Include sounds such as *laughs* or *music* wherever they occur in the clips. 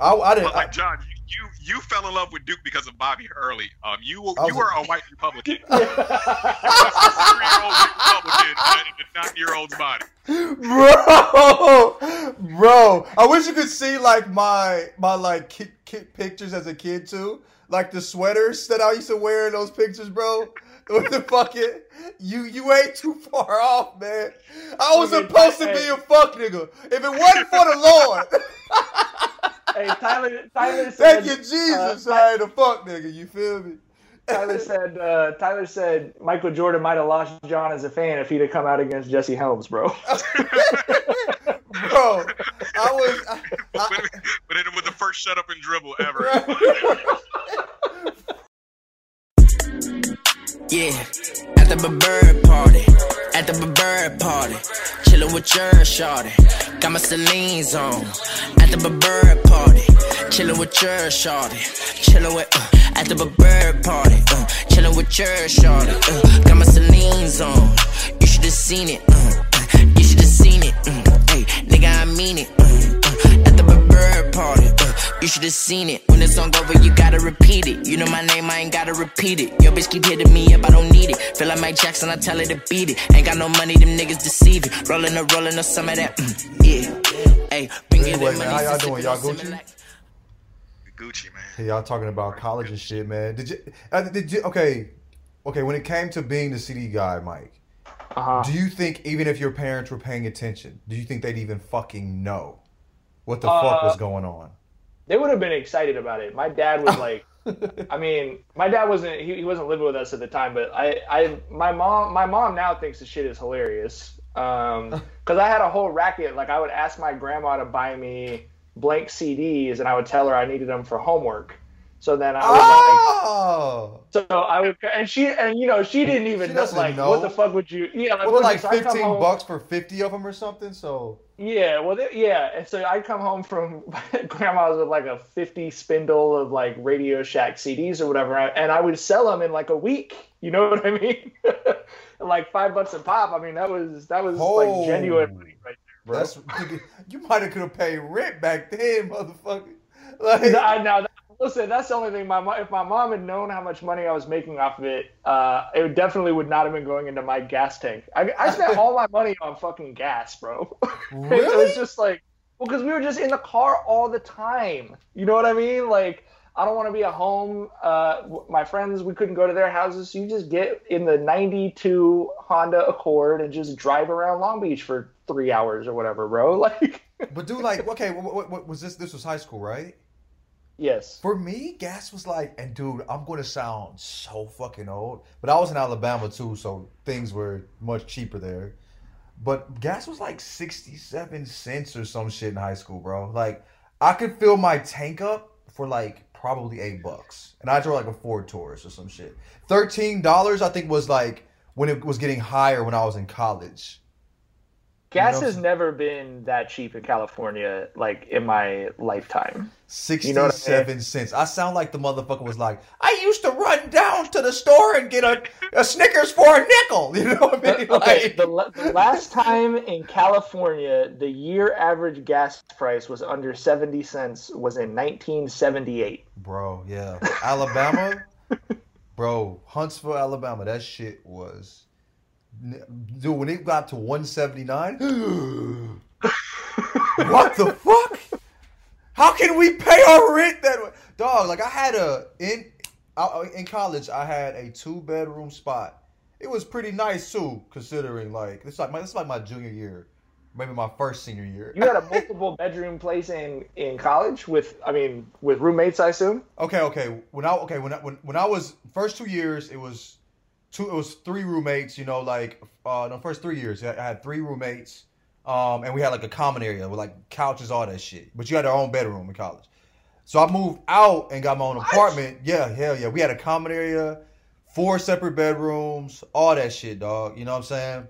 I, I didn't. But like John, you, you you fell in love with Duke because of Bobby Hurley. Um, you you were a white Republican. *laughs* That's a three-year-old Republican in a nine-year-old's body. bro, *laughs* bro. I wish you could see like my my like kid, kid pictures as a kid too, like the sweaters that I used to wear in those pictures, bro. *laughs* With the fucking you, you ain't too far off, man. I was supposed to be a fuck nigga. If it wasn't for the Lord, hey, Tyler. Tyler said. thank you Jesus, uh, I ain't a fuck nigga. You feel me? Tyler said. Uh, Tyler said Michael Jordan might have lost John as a fan if he'd have come out against Jesse Helms, bro. *laughs* bro. I was. I, But, but it was the first shut up and dribble ever. *laughs* *laughs* Yeah, at the Burberry party, at the Burberry party, chillin' with your shawty. Got my Celine's on. At the Burberry party, chillin' with your shawty. Chillin' with, uh, at the Burberry party, uh, chillin' with your shawty. Uh, got my Celine's on. You should've seen it, uh, uh, you should've seen it, uh, hey, nigga, I mean it, uh, uh, at the Burberry party, uh, you should've seen it. When the song over, you gotta repeat it. You know my name, I ain't gotta repeat it. Your bitch keep hitting me up, I don't need it. Feel like Mike Jackson, I tell her to beat it. Ain't got no money, them niggas deceiving. Rolling or rolling or some of that, mm, yeah. Hey, bring it Anyway, in man, money, how y'all so doing? Y'all on Gucci? Similac. Gucci man. Hey, y'all talking about college and shit, man. Did you? Uh, did you? Okay, okay. When it came to being the CD guy, Mike, Uh-huh. do you think even if your parents were paying attention, do you think they'd even fucking know what the Uh, fuck was going on? They would have been excited about it. My dad was like, *laughs* I mean, my dad wasn't he, he wasn't living with us at the time, but I, I my mom my mom now thinks the shit is hilarious. Um, *laughs* because I had a whole racket. Like I would ask my grandma to buy me blank CDs, and I would tell her I needed them for homework. So then I was Oh, like, so I would, and she and you know she didn't even She know like know. what the fuck would you yeah like, what, what like so fifteen home- bucks for fifty of them or something? So Yeah, well, they, yeah, and so I come home from *laughs* grandma's with like a fifty spindle of like Radio Shack CDs or whatever, and I would sell them in like a week. You know *laughs* what I mean? *laughs* like five bucks a pop. I mean, that was that was Oh. like genuine money right there, bro. that's you might have could have paid rent back then, motherfucker. Like, Now, now, listen, that's the only thing. My if my mom had known how much money I was making off of it, uh, it definitely would not have been going into my gas tank. I, I spent *laughs* all my money on fucking gas, bro. *laughs* it was just like, well, because we were just in the car all the time. You know what I mean? Like, I don't want to be at home. Uh, my friends, we couldn't go to their houses. So you just get in the '92 Honda Accord and just drive around Long Beach for three hours or whatever, bro. *laughs* Like, But dude, like, okay, what, what, what was this? This was high school, right? Yes. For me, gas was like, and dude, I'm going to sound so fucking old, but I was in Alabama too, so things were much cheaper there. But gas was like 67 cents or some shit in high school, bro. Like, I could fill my tank up for like probably eight bucks, and I drove like a Ford Taurus or some shit. $13, I think, was like when it was getting higher when I was in college. Gas know- has never been that cheap in California, like in my lifetime. 67 know I mean? cents. I sound like the motherfucker was like, I used to run down to the store and get a, a Snickers for a nickel. *laughs* You know what I mean? Uh, okay, Like, the, the last time in California, the year average gas price was under 70 cents was in 1978. bro, yeah. Alabama, *laughs* bro, Huntsville, Alabama, that shit was. Dude, when it got to 179, *gasps* *gasps* what the fuck? How can we pay our rent that way? Dog, like I had a in I- in college, I had a two bedroom spot. It was pretty nice too, considering like it's like my it's like my junior year, maybe my first senior year. You had a multiple *laughs* bedroom place in in college with, I mean, with roommates, I assume. Okay, okay. When I okay when I, when when I was first two years, it was two. It was three roommates. You know, like uh, the first three years, I had three roommates, um, and we had like a common area with like couches, all that shit. But you had our own bedroom in college. So I moved out and got my own apartment. Yeah, hell yeah. We had a common area, four separate bedrooms, all that shit, dog. You know what I'm saying?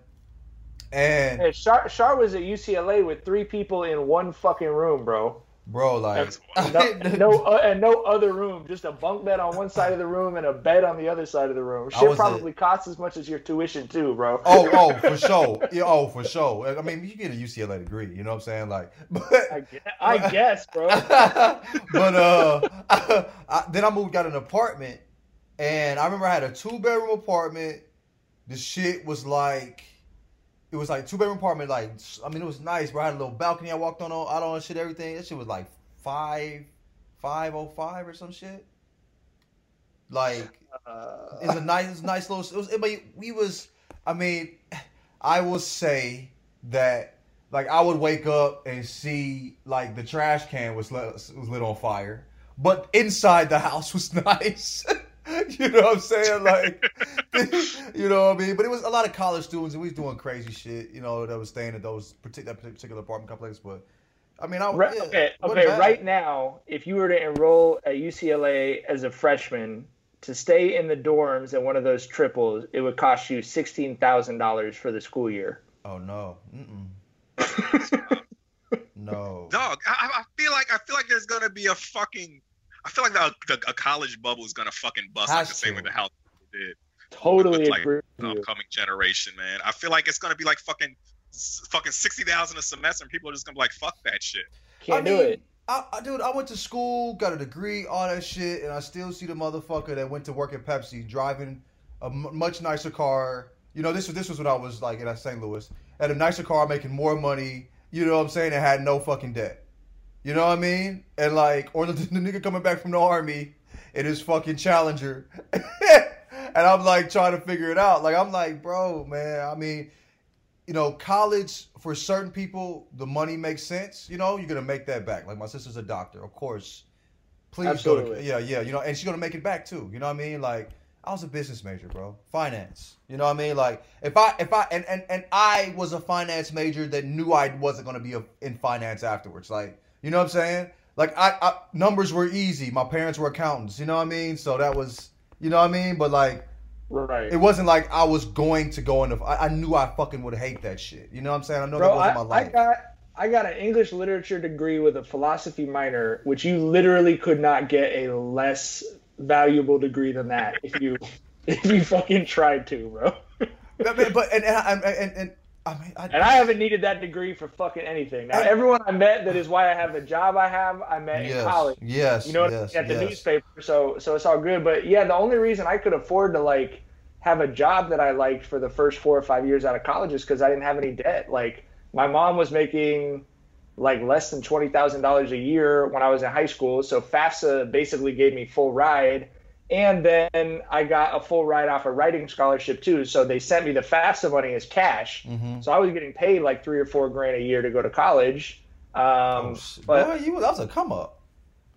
And Hey, Shar, Shar was at UCLA with three people in one fucking room, bro. Bro. Like, no, *laughs* no, uh, and no other room, just a bunk bed on one side of the room and a bed on the other side of the room. Shit probably costs as much as your tuition too, bro. oh, oh, for *laughs* sure. Yeah, oh, for sure. I mean, you get a UCLA degree. You know what I'm saying? Like, *laughs* but I guess, I guess bro. but uh, I, then I moved got an apartment, and I remember I had a two bedroom apartment. The shit was like, it was like two bedroom apartment. Like, I mean, it was nice. Bro, I had a little balcony. I walked on out on shit. Everything. That shit was like five, five oh five or some shit. Like, Uh, it's a nice, it's a nice little. It was, it, but we was. I mean, I will say that like I would wake up and see like the trash can was lit, was lit on fire, but inside the house was *laughs* nice. *laughs* you know what I'm saying? Like, *laughs* you know what I mean? But it was a lot of college students and we was doing crazy shit. You know that was staying at those particular particular apartment complex. But I mean, I Right, yeah, okay, okay. Right now, if you were to enroll at UCLA as a freshman to stay in the dorms at one of those triples, it would cost you sixteen thousand dollars for the school year. Oh no. Mm-mm. *laughs* no. Dog, I, I feel like I feel like there's gonna be a fucking. I feel like the, the a college bubble is gonna fucking bust like the same to. way the house did. Totally With, like, agree with upcoming generation, man. I feel like it's gonna be like fucking fucking sixty thousand a semester, and people are just gonna be like, "Fuck that shit." Can't I do mean, it. I, I, dude, I went to school, got a degree, all that shit, and I still see the motherfucker that went to work at Pepsi driving a m- much nicer car. You know, this was this was when I was like in St. Louis, had a nicer car, making more money. You know what I'm saying? And had no fucking debt. You know what I mean? And like, or the, *laughs* the nigga coming back from the army in his fucking Challenger, *laughs* and I'm like trying to figure it out. Like, I'm like, bro, man. I mean, you know, college for certain people, the money makes sense. You know, you're gonna make that back. Like my sister's a doctor, of course. Please go to yeah, yeah. You know, and she's gonna make it back too. You know what I mean? Like I was a business major, bro, finance. You know what I mean? Like if I if I and and, and I was a finance major that knew I wasn't gonna be a, in finance afterwards. Like you know what I'm saying? Like I, I numbers were easy. My parents were accountants. You know what I mean? So that was you know what I mean. But like Right. it wasn't like I was going to go into. I, I knew I fucking would hate that shit. You know what I'm saying? I know that wasn't I, my life. I got I got an English literature degree with a philosophy minor, which you literally could not get a less valuable degree than that if you *laughs* if you fucking tried to, bro. But, but- and, and, and, and I mean, I, And I haven't needed that degree for fucking anything. Now, And- everyone I met that is why I have the job I have, I met yes, in college. yes, You know what I yes? At the yes. newspaper, so so it's all good. But yeah, the only reason I could afford to like have a job that I liked for the first four or five years out of college is because I didn't have any debt. Like my mom was making like less than twenty thousand dollars a year when I was in high school, so FAFSA basically gave me full ride. And then I got a full ride off a writing scholarship too. So they sent me the FAFSA money as cash. Mm-hmm. So I was getting paid like three or four grand a year to go to college. Um, Oh, but Boy, you that was a come up.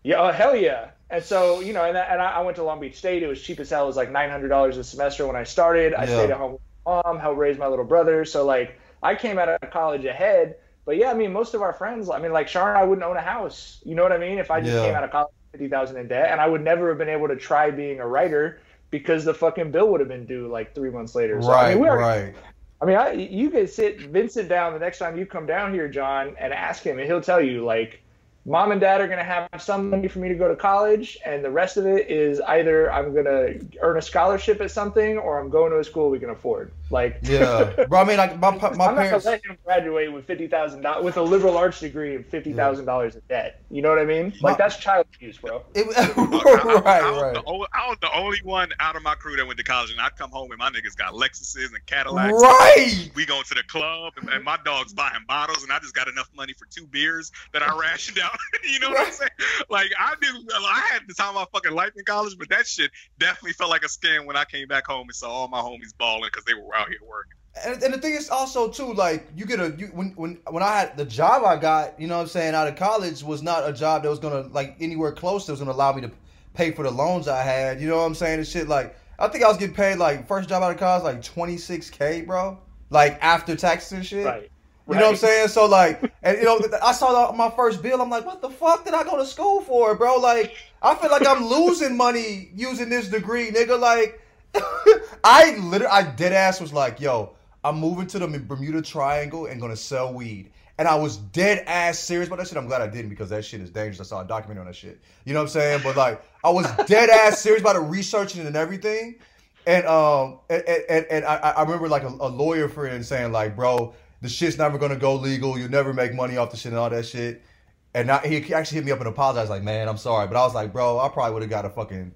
yeah, oh, hell yeah. And so, you know, and, and I, I went to Long Beach State. It was cheap as hell. It was like $900 a semester when I started. I Yeah. stayed at home with my mom, helped raise my little brother. So, like, I came out of college ahead. But yeah, I mean, most of our friends, I mean, like Sharon, I wouldn't own a house. You know what I mean? If I just Yeah. came out of college with 50000 in debt, and I would never have been able to try being a writer because the fucking bill would have been due like three months later. So, right, I mean, we already right. I mean, I, you could sit Vincent down the next time you come down here, John, and ask him, and he'll tell you, like, mom and dad are going to have some money for me to go to college, and the rest of it is either I'm going to earn a scholarship at something or I'm going to a school we can afford. Like, Yeah, bro. I mean, like my my *laughs* I'm parents. not let him graduate with fifty thousand dollars with a liberal arts degree and fifty thousand dollars in debt. You know what I mean? My- Like, that's child abuse, bro. *laughs* It, Dog, I, I, right, I, was right, The only, I was the only one out of my crew that went to college, and I come home and my niggas got Lexuses and Cadillacs. right. We going to the club, and, and my dog's buying bottles, and I just got enough money for two beers that I *laughs* rationed out. *laughs* you know what I'm saying? Like I did, I had the time of my fucking life in college, but that shit definitely felt like a scam when I came back home and saw all my homies balling because they were out here working. And, and the thing is also too, like you get a you, when when when I had the job I got, you know what I'm saying, out of college was not a job that was gonna like anywhere close that was gonna allow me to pay for the loans I had. You know what I'm saying? And shit like I think I was getting paid like first job out of college like 26k, bro. Like after taxes and shit. Right. You know what I'm saying? So like, and you know, I saw my first bill. I'm like, what the fuck did I go to school for, bro? Like, I feel like I'm losing money using this degree, nigga. Like, *laughs* I literally, I dead ass was like, yo, I'm moving to the Bermuda Triangle and gonna sell weed. and I was dead ass serious about that shit. I'm glad I didn't because that shit is dangerous. I saw a documentary on that shit. You know what I'm saying? But like, I was dead ass *laughs* serious about it, researching it and everything. And um, and and, and I, I remember like a, a lawyer friend saying like, bro, the shit's never gonna go legal. You'll never make money off the shit and all that shit. And he actually hit me up and apologized, like, man, I'm sorry, but I was like, bro, I probably would have got a fucking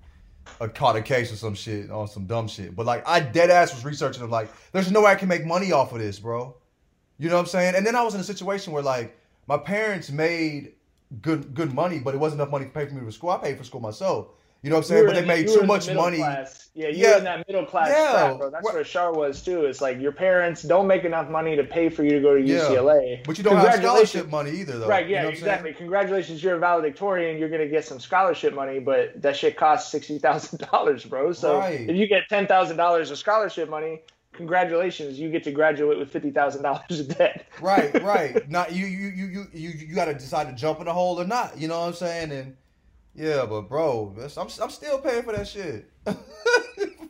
a caught a case or some shit on some dumb shit. But like, I dead ass was researching. I'm like, there's no way I can make money off of this, bro. You know what I'm saying? And then I was in a situation where like my parents made good good money, but it wasn't enough money to pay for me to school. I paid for school myself. You know what I'm saying? But they made too much money. Class. Yeah, you Yeah. in that middle class Yeah. crap, bro. That's What- where Shar was too. It's like your parents don't make enough money to pay for you to go to Yeah. UCLA. But you don't have scholarship money either, though. Right, You yeah, know what I'm saying? exactly. Congratulations, you're a valedictorian. You're gonna get some scholarship money, but that shit costs sixty thousand dollars, bro. So Right. if you get ten thousand dollars of scholarship money, congratulations, you get to graduate with fifty thousand dollars of debt. right, *laughs* right. Not you, you, you, you, you, you got to decide to jump in the hole or not. You know what I'm saying? And yeah, but bro, I'm, I'm still paying for that shit. *laughs*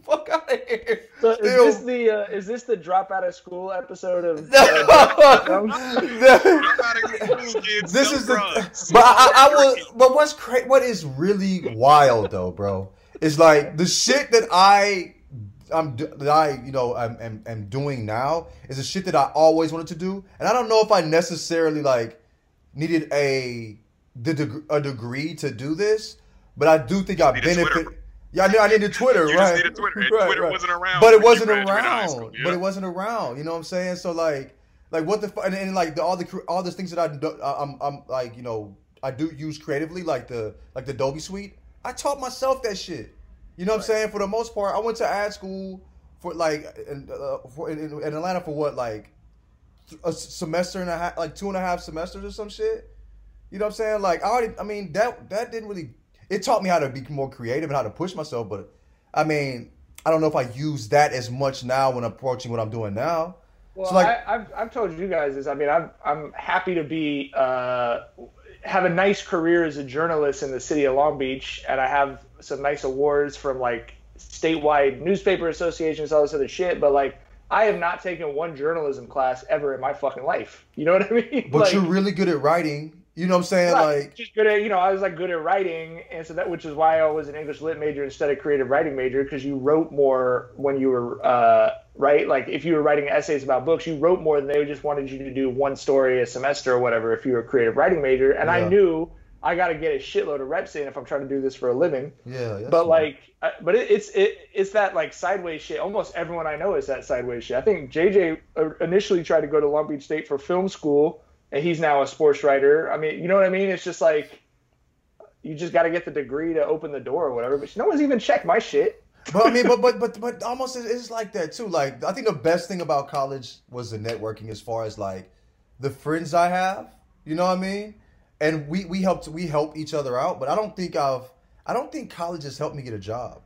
Fuck out of here. So Still- is this the uh, is this the drop out of school episode of? No. I'm not even cool, kids. this Sell is the, but I, I, I will. But what's cra- What is really wild though, bro, is like the shit that I, I'm that I, you know, am, am, am doing now is the shit that I always wanted to do, and I don't know if I necessarily like needed a the deg- a degree to do this, but I do think I benefit. Yeah, I, need, I needed *laughs* Twitter, You right? needed Twitter. *laughs* Right, Twitter right. wasn't around. but it wasn't around. school, yeah. But it wasn't around. You know what I'm saying? So like, like what the fu- and, and like the, all the all the things that I do, I'm I'm like you know I do use creatively like the like the Adobe Suite. I taught myself that shit. You know what I'm saying? For the most part, I went to ad school for like in, uh, for, in, in in Atlanta for what like a semester and a half, like two and a half semesters or some shit. You know what I'm saying? Like I already, I mean that that didn't really. It taught me how to be more creative and how to push myself, but I mean, I don't know if I use that as much now when approaching what I'm doing now. Well, So, like- I, I've I've told you guys this. I mean, I'm I'm happy to be uh, have a nice career as a journalist in the city of Long Beach, and I have some nice awards from like statewide newspaper associations, all this other shit. But like, I have not taken one journalism class ever in my fucking life. You know what I mean? But *laughs* Like- you're really good at writing. You know what I'm saying? Right. Like, just good at you know I was like good at writing, and so that which is why I was an English lit major instead of creative writing major because you wrote more when you were uh, right. Like if you were writing essays about books, you wrote more than they just wanted you to do one story a semester or whatever. If you were a creative writing major, and Yeah. I knew I got to get a shitload of reps in if I'm trying to do this for a living. yeah. But like, I- but it, it's it, it's that like sideways shit. Almost everyone I know is that sideways shit. I think JJ initially tried to go to Long Beach State for film school, and he's now a sports writer. I mean, you know what I mean? It's just like you just got to get the degree to open the door or whatever. But no one's even checked my shit. but I mean, but but but but almost it's like that too. Like I think the best thing about college was the networking, as far as like the friends I have. You know what I mean? And we we helped we help each other out. But I don't think I've I don't think college has helped me get a job.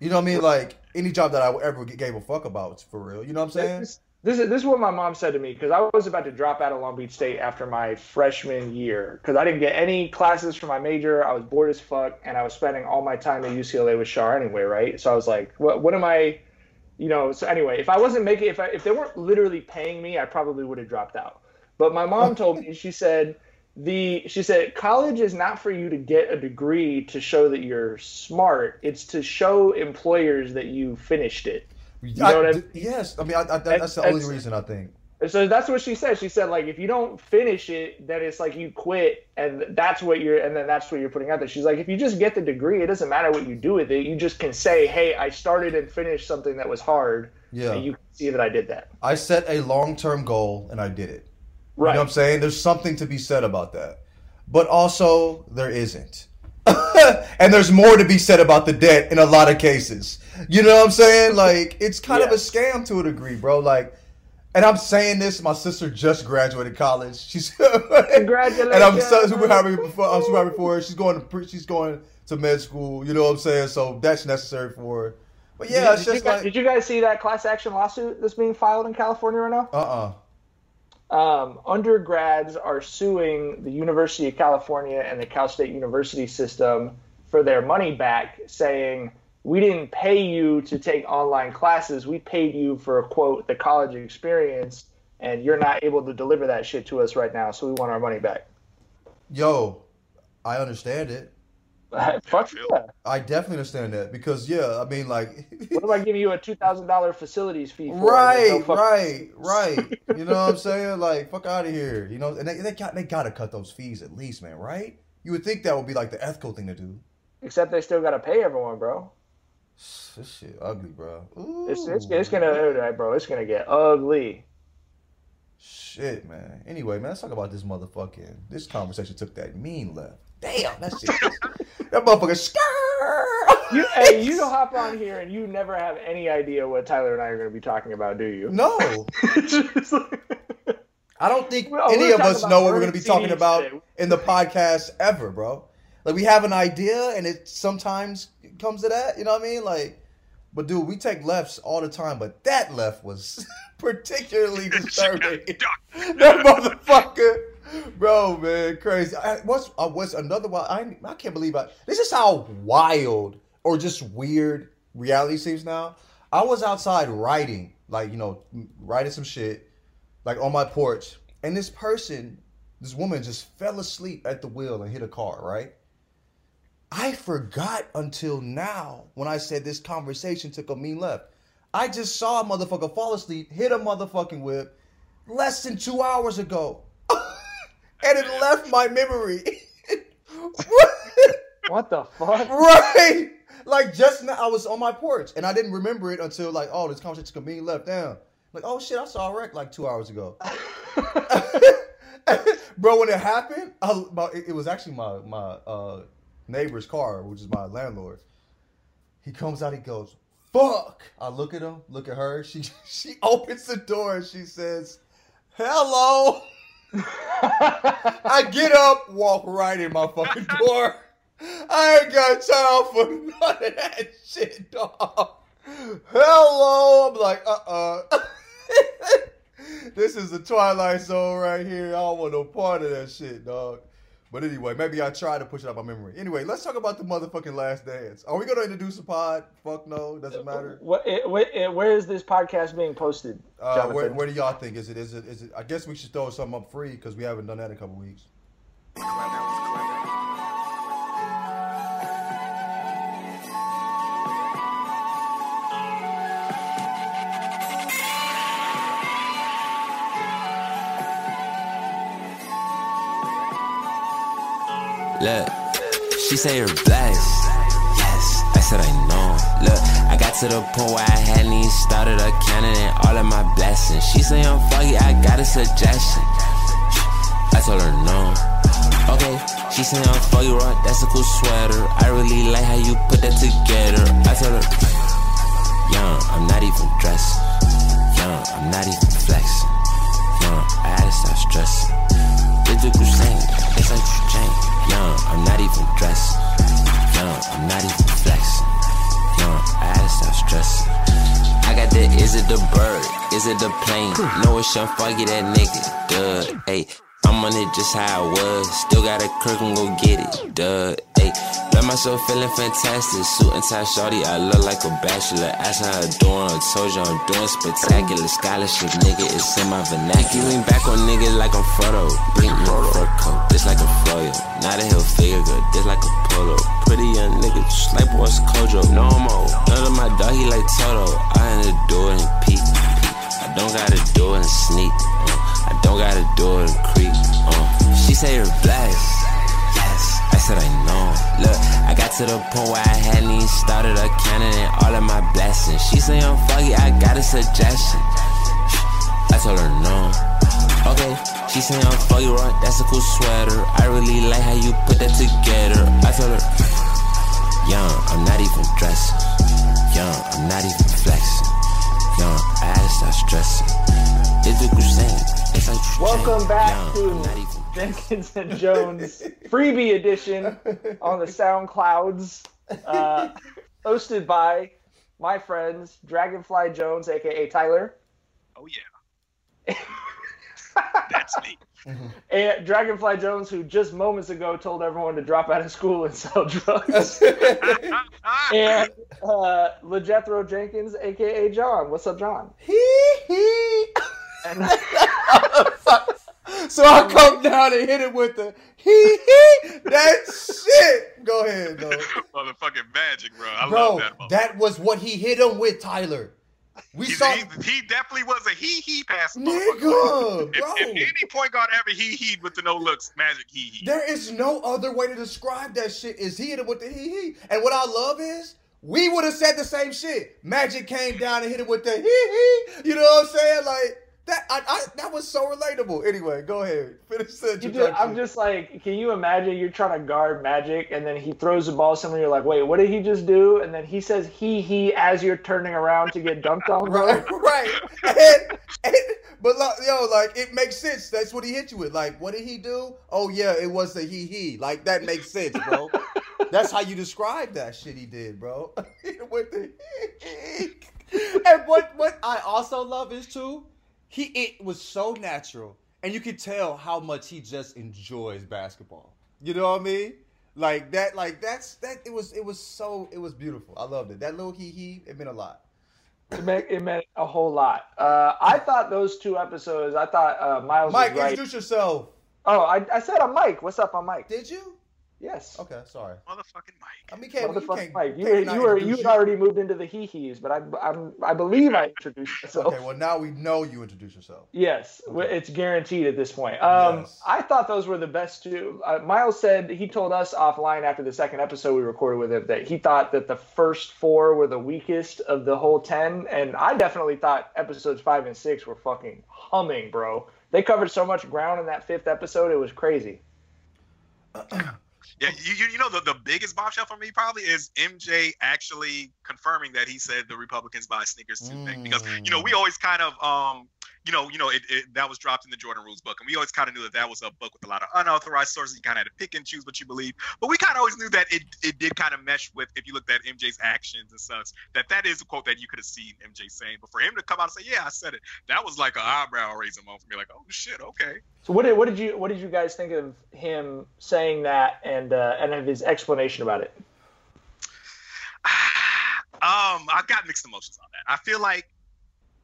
You know what I mean? Like any job that I ever gave a fuck about for real. You know what I'm saying? This is this is what my mom said to me because I was about to drop out of Long Beach State after my freshman year because I didn't get any classes for my major. I was bored as fuck, and I was spending all my time at UCLA with Shar anyway, right? So I was like, what what am I? You know. So anyway, if I wasn't making if I if they weren't literally paying me, I probably would have dropped out. But my mom *laughs* told me she said the she said college is not for you to get a degree to show that you're smart. It's to show employers that you finished it. Know I- what I mean? yes, I mean I, I, that's the only reason I think. So that's what she said. She said like if you don't finish it, then it's like you quit, and that's what you're, and then that's what you're putting out there. She's like, if you just get the degree, it doesn't matter what you do with it. You just can say, hey, I started and finished something that was hard, Yeah, and you can see that I did that. I set a long term goal and I did it. Right. You know what I'm saying? There's something to be said about that. But also, there isn't. *laughs* and there's more to be said about the debt in a lot of cases. You know what I'm saying? Like, it's kind of a scam to a degree, bro. Like, and I'm saying this, my sister just graduated college. *laughs* She's Congratulations. and I'm so super happy for I'm super happy for her. She's going to pre- she's going to med school. You know what I'm saying? So that's necessary for her. But yeah, did, it's did guys, like did you guys see that class action lawsuit that's being filed in California right now? uh uh um, undergrads are suing the University of California and the Cal State University system for their money back, saying, We didn't pay you to take online classes. We paid you for, quote, the college experience. and you're not able to deliver that shit to us right now, so we want our money back. Yo, I understand it. *laughs* Fuck yeah. I definitely understand that because yeah, I mean like *laughs* What am I giving you a two thousand dollar facilities fee for? There's no right, right, right. *laughs* You know what I'm saying? Like fuck out of here. You know, and they, they got they gotta cut those fees at least, man. Right? You would think that would be like the ethical thing to do. Except they still gotta pay everyone, bro. This shit ugly, bro. Ooh. It's it's, it's gonna, bro. It's gonna get ugly. Shit, man. Anyway, man, let's talk about this motherfucking. This conversation took that mean left. Damn, that shit. *laughs* that motherfucker. Skr! You, hey, you don't *laughs* hop on here and you never have any idea what Tyler and I are gonna be talking about, do you? No, like- *laughs* I don't think Well, any of us know what we're gonna be talking about today. in the podcast ever, bro. Like we have an idea, and it sometimes comes to that. You know what I mean? Like, but dude, we take lefts all the time, but that left was *laughs* particularly disturbing. *laughs* that motherfucker, bro, man, crazy. I, what's uh, what's another wild? I I can't believe I. This is how wild or just weird reality seems now. I was outside writing, like you know, writing some shit, like on my porch, and this person, this woman, just fell asleep at the wheel and hit a car. Right. I forgot until now when I said this conversation took a mean left. I just saw a motherfucker fall asleep, hit a motherfucking whip less than two hours ago. *laughs* and it left my memory. *laughs* what the fuck? right? Like just now, I was on my porch and I didn't remember it until like, oh, this conversation could mean left down. Like, oh shit, I saw a wreck like two hours ago. *laughs* Bro, when it happened, I, my, it it was actually my my uh, neighbor's car, which is my landlord. He comes out, he goes, "Fuck!" I look at him, look at her. She *laughs* she opens the door and she says, "Hello." I get up, walk right in my fucking door. I ain't got time for none of that shit, dog. Hello, I'm like, uh uh *laughs* this is the Twilight Zone right here. I don't want no part of that shit, dog. But anyway, maybe I try to push it out my memory. Anyway, let's talk about the motherfucking Last Dance. Are we gonna introduce a pod? Fuck no, doesn't matter. What, it, what, it, where is this podcast being posted, Uh, where, where do y'all think is it? Is it? Is it? I guess we should throw something up free because we haven't done that in a couple weeks. Look, she say you're blessed. Yes, I said I know. Look, I got to the point where I hadn't even started a counting and all of my blessings. She say I'm foggy, I got a suggestion. I told her no. Okay, she say I'm foggy, right? That's a cool sweater. I really like how you put that together. I told her, young, I'm not even dressed. Young, I'm not even flexing. Young, I had to stop stressing. The Crusade, it's like. Young, I'm not even dressed. Young, I'm not even flexing. Young, I had to stop stressing. I got the is it the bird? Is it the plane? Hmm. No, it's young foggy that nigga. Duh, hey. I'm on it just how I was. Still got a crook and go get it. Duh, hey. Let myself feeling fantastic. Suit and tie shorty, I look like a bachelor. Asking how I doing, I told you I'm doing spectacular. Scholarship, nigga, it's in my vernacular. Lean back on niggas like I'm Frodo. Bring me a fur coat, this like a froyo. Not a hill figure, good, this like a polo. Pretty young nigga, just like boss Kojo. No more. None of my dog, he like Toto. I to do it and peek. I don't gotta do it and sneak. Uh, I don't gotta do it and creep. Uh. She say you're blessed. Yes, I said I know. Look, I got to the point where I hadn't even started a counting and all of my blessings. She say I'm foggy, I got a suggestion. I told her no. Okay, she say I'm foggy, right? That's a cool sweater. I really like how you put that together. I told her, young, I'm not even dressing. Young, I'm not even flexing. Young, I had to stop stressing. It's the you Welcome back to I'm not even Jenkins and *laughs* Jones freebie edition on the SoundClouds, uh, hosted by my friends Dragonfly Jones, aka Tyler, Oh yeah, *laughs* that's me. *laughs* and Dragonfly Jones, who just moments ago told everyone to drop out of school and sell drugs, and uh, LaJethro Jenkins, aka John. What's up, John? Hee hee. And So I come down and hit it with the hee hee. That shit. Go ahead, though. Motherfucking magic, bro. I Bro, love that. motherfucker. that was what he hit him with, Tyler. We He's- saw he, he definitely was a he he pass. nigga, If, bro. if any point guard ever he he with the no looks, magic he he. There is no other way to describe that shit. Is he hit it with the hee hee? And what I love is we would have said the same shit. Magic came down and hit it with the hee hee. You know what I'm saying? Like that. I, I that was so relatable. Anyway, go ahead. *laughs* Finish the You just, I'm just like, can you imagine you're trying to guard Magic and then he throws the ball somewhere, you're like, wait, what did he just do? And then he says he he as you're turning around to get dunked on, bro. Right, *laughs* right. And, and, but like, yo, like it makes sense. That's what he hit you with. Like, what did he do? Oh yeah, it was the he he. Like that makes sense, bro. *laughs* That's how you describe that shit he did, bro. with the hee hee. And what what I also love is too, he it was so natural, and you could tell how much he just enjoys basketball. You know what I mean? Like that, like that's that. It was it was so it was beautiful. I loved it. That little he he it meant a lot. It meant, it meant a whole lot. Uh, I thought those two episodes, I thought uh, Miles Mike, was right. introduce yourself. Oh, I, I said on Mike. What's up I'm Mike? Did you? Yes. Okay, sorry. Motherfucking Mike. I mean, can't, you Motherfucking can't, Mike. You, can't you were you had already moved into the hee hees, but I I'm, I believe I introduced myself. Okay, well now we know you introduced yourself. Yes, w it's guaranteed at this point. Um, Yes. I thought those were the best two. Uh, Miles said he told us offline after the second episode we recorded with him that he thought that the first four were the weakest of the whole ten, and I definitely thought episodes five and six were fucking humming, bro. They covered so much ground in that fifth episode; it was crazy. *clears throat* Yeah, you, you you know the, the biggest bombshell for me probably is MJ actually confirming that he said the Republicans buy sneakers too big. Because you know we always kind of um you know you know it, it that was dropped in the Jordan Rules book and we always kind of knew that that was a book with a lot of unauthorized sources you kind of had to pick and choose what you believe but we kind of always knew that it it did kind of mesh with if you looked at MJ's actions and such that that is a quote that you could have seen MJ saying but for him to come out and say yeah I said it that was like an eyebrow raising moment for me like oh shit okay So what did what did you what did you guys think of him saying that and uh, and of his explanation about it? *sighs* Um, I've got mixed emotions on that. I feel like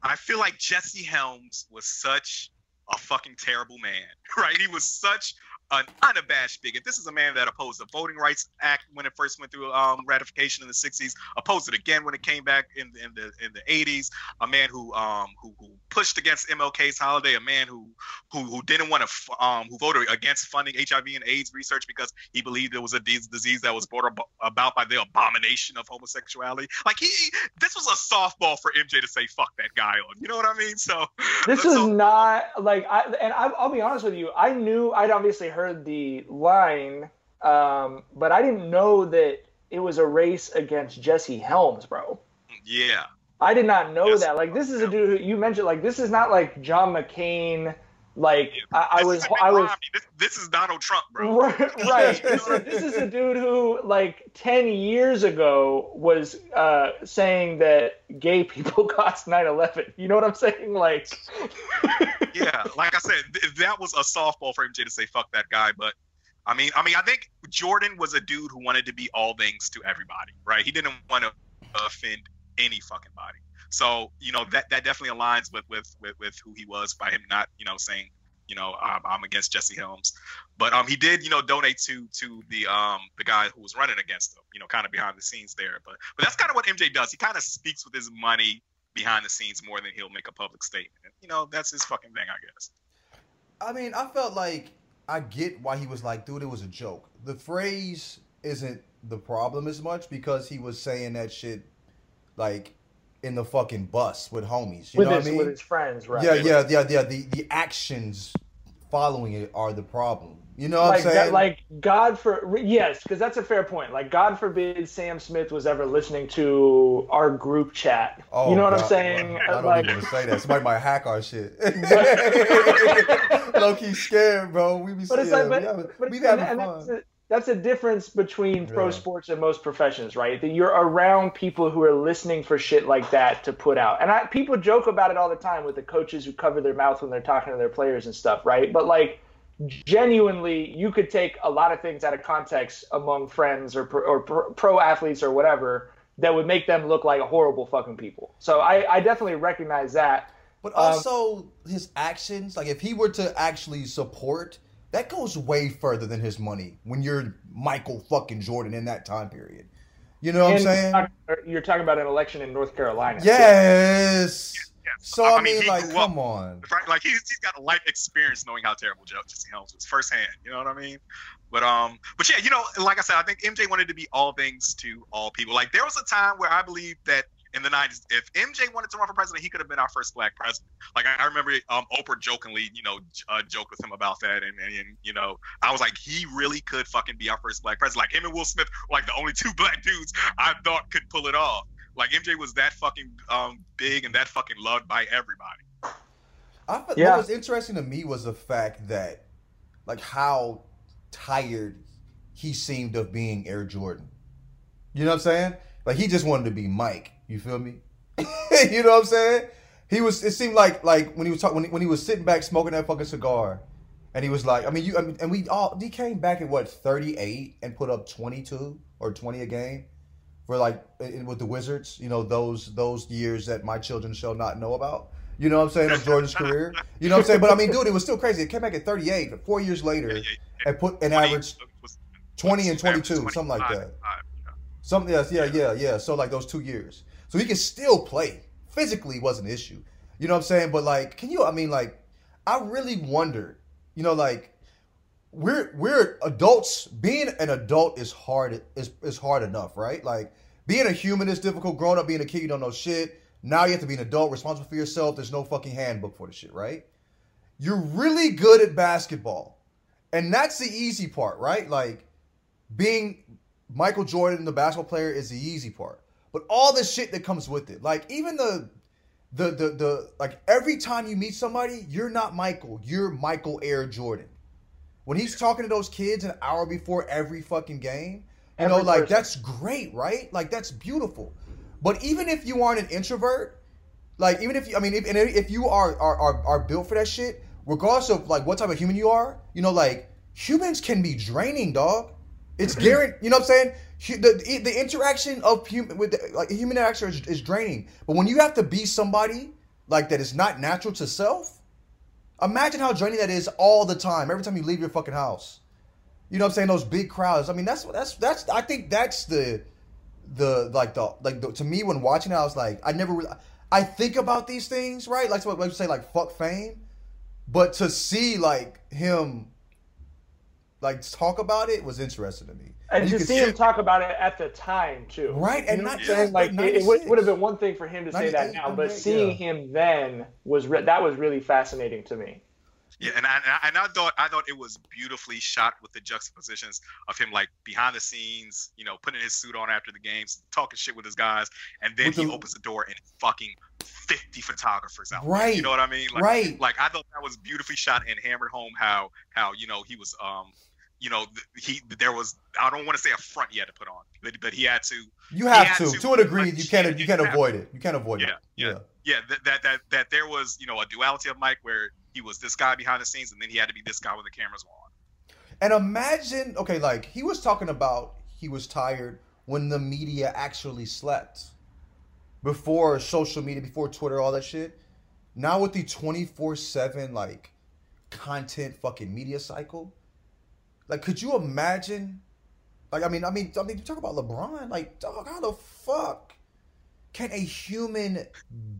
I feel like Jesse Helms was such a fucking terrible man, *laughs* right? He was such an unabashed bigot. This is a man that opposed the Voting Rights Act when it first went through um, ratification in the '60s. Opposed it again when it came back in, in the in the '80s. A man who um who, who pushed against MLK's holiday. A man who who, who didn't want to f- um who voted against funding HIV and AIDS research because he believed it was a dis- disease that was brought ab- about by the abomination of homosexuality. Like he, this was a softball for MJ to say "fuck that guy" on. You know what I mean? So This so- is not like I and I, I'll be honest with you. I knew I'd obviously heard the line, um, but I didn't know that it was a race against Jesse Helms, bro. yeah. I did not know Yes. that. Like this is a dude who you mentioned. Like this is not like John McCain. Like I, I was, I was. This, this is Donald Trump, bro. *laughs* right. right. *laughs* This, is, this is a dude who, like, ten years ago, was uh, saying that gay people *laughs* caused 9/11. You know what I'm saying? Like, yeah, like I said, th- that was a softball for MJ to say "fuck that guy." But I mean, I mean, I think Jordan was a dude who wanted to be all things to everybody, right? He didn't want to offend any fucking body. So you know that that definitely aligns with with with, with who he was by him not you know saying you know I'm, I'm against Jesse Helms, but um he did you know donate to to the um the guy who was running against him, you know, kind of behind the scenes there. But but that's kind of what MJ does. He kind of speaks with his money behind the scenes more than he'll make a public statement. You know, that's his fucking thing, I guess. I mean, I felt like I get why he was like, dude, it was a joke. The phrase isn't the problem as much because he was saying that shit like in the fucking bus with homies. You with know his what I mean? with his friends, right? Yeah, yeah, yeah, yeah. The the actions following it are the problem. You know what like I'm saying? that, like God for yes, because that's a fair point. Like God forbid Sam Smith was ever listening to our group chat. Oh, you know what God. I'm saying? I don't like, even say that. Somebody might hack our shit. *laughs* Low key scared, bro. We be but it's like, but, we having, but we and, having and fun. that's, a, that's a difference between pro Yeah. sports and most professions, right? That you're around people who are listening for shit like that to put out. And I, people joke about it all the time with the coaches who cover their mouth when they're talking to their players and stuff, right? But like, genuinely, you could take a lot of things out of context among friends or pro, or pro, athletes or whatever that would make them look like horrible fucking people. So I, I definitely recognize that. But Um, also his actions, like if he were to actually support, that goes way further than his money. When you're Michael fucking Jordan in that time period, you know what I'm saying? you're talking- You're talking about an election in North Carolina. Yes. Yeah. So I I, mean, mean, like, grew up- come on. Right, like he's, he's got a life experience knowing how terrible Joe Jesse Helms was firsthand. You know what I mean? But um, but yeah, you know, like I said, I think MJ wanted to be all things to all people. Like there was a time where I believe that in the '90s, if MJ wanted to run for president, he could have been our first black president. Like I, remember um, Oprah jokingly, you know, uh, joked with him about that, and, and and you know, I was like, he really could fucking be our first black president. Like him and Will Smith, were like the only two black dudes I thought could pull it off. Like MJ was that fucking um big and that fucking loved by everybody. I Yeah. What was interesting to me was the fact that, like, how tired he seemed of being Air Jordan. You know what I'm saying? Like he just wanted to be Mike. You feel me? *laughs* you know what I'm saying? He was. It seemed like like when he was talking when he, when he was sitting back smoking that fucking cigar, and he was like, I mean, you, I mean, and we all he came back at what 38 and put up 22 or 20 a game for like with the Wizards. You know those those years that my children shall not know about. You know what I'm saying of Jordan's career. You know what I'm saying? But I mean, dude, it was still crazy. It came back at 38, but four years later, Yeah, and put an 20 average 20 and average 22, something like that. Something yes, yeah, yeah, yeah. So like those two years. So he can still play. Physically wasn't an issue. You know what I'm saying? But like, can you I mean like I really wonder. you know, like we're we're adults. Being an adult is hard is is hard enough, right? Like being a human is difficult. Growing up being a kid, you don't know shit. Now you have to be an adult, responsible for yourself. There's no fucking handbook for the shit, right? You're really good at basketball. And that's the easy part, right? Like being Michael Jordan, the basketball player, is the easy part. But all the shit that comes with it, like even the the the the like every time you meet somebody, you're not Michael, you're Michael Air Jordan. When he's talking to those kids an hour before every fucking game, you know, like person. that's great, right? Like that's beautiful. But even if you aren't an introvert, like even if you, I mean, if, and if you are, are are are built for that shit, regardless of like what type of human you are, you know, like humans can be draining, dog. It's *clears throat* guaranteed. You know what I'm saying? The the interaction of human with the, like human interaction is, is draining. But when you have to be somebody like that is not natural to self, imagine how draining that is all the time. Every time you leave your fucking house, you know what I'm saying? Those big crowds. I mean, that's that's that's. I think that's the the like the like the, to me when watching it, I was like, I never really. I think about these things, right? Like what like you say, like fuck fame, but to see like him like talk about it was interesting to me. And you to see him talk about it at the time too, Right, and You know not saying? just- like it, it would, would have been one thing for him to say that now, but seeing yeah. him then was re- that was really fascinating to me. Yeah, and I, and I thought I thought it was beautifully shot with the juxtapositions of him like behind the scenes, you know, putting his suit on after the games, talking shit with his guys, and then he opens the door and fucking fifty photographers out. there. Right. You know what I mean? Like, right. like I thought that was beautifully shot and hammered home how how you know he was um you know he there was I don't want to say a front he had to put on, but but he had to You have to, to, to a degree. You can't, you can't avoid it. You can't avoid Yeah, it. yeah. yeah that, that that that there was you know a duality of Mike where he was this guy behind the scenes and then he had to be this guy when the cameras were on. And imagine, okay, like he was talking about he was tired when the media actually slept. Before social media, before Twitter, all that shit. Now with the 24/7 like content fucking media cycle. Like could you imagine like I mean I mean I mean you talk about LeBron like dog how the fuck can a human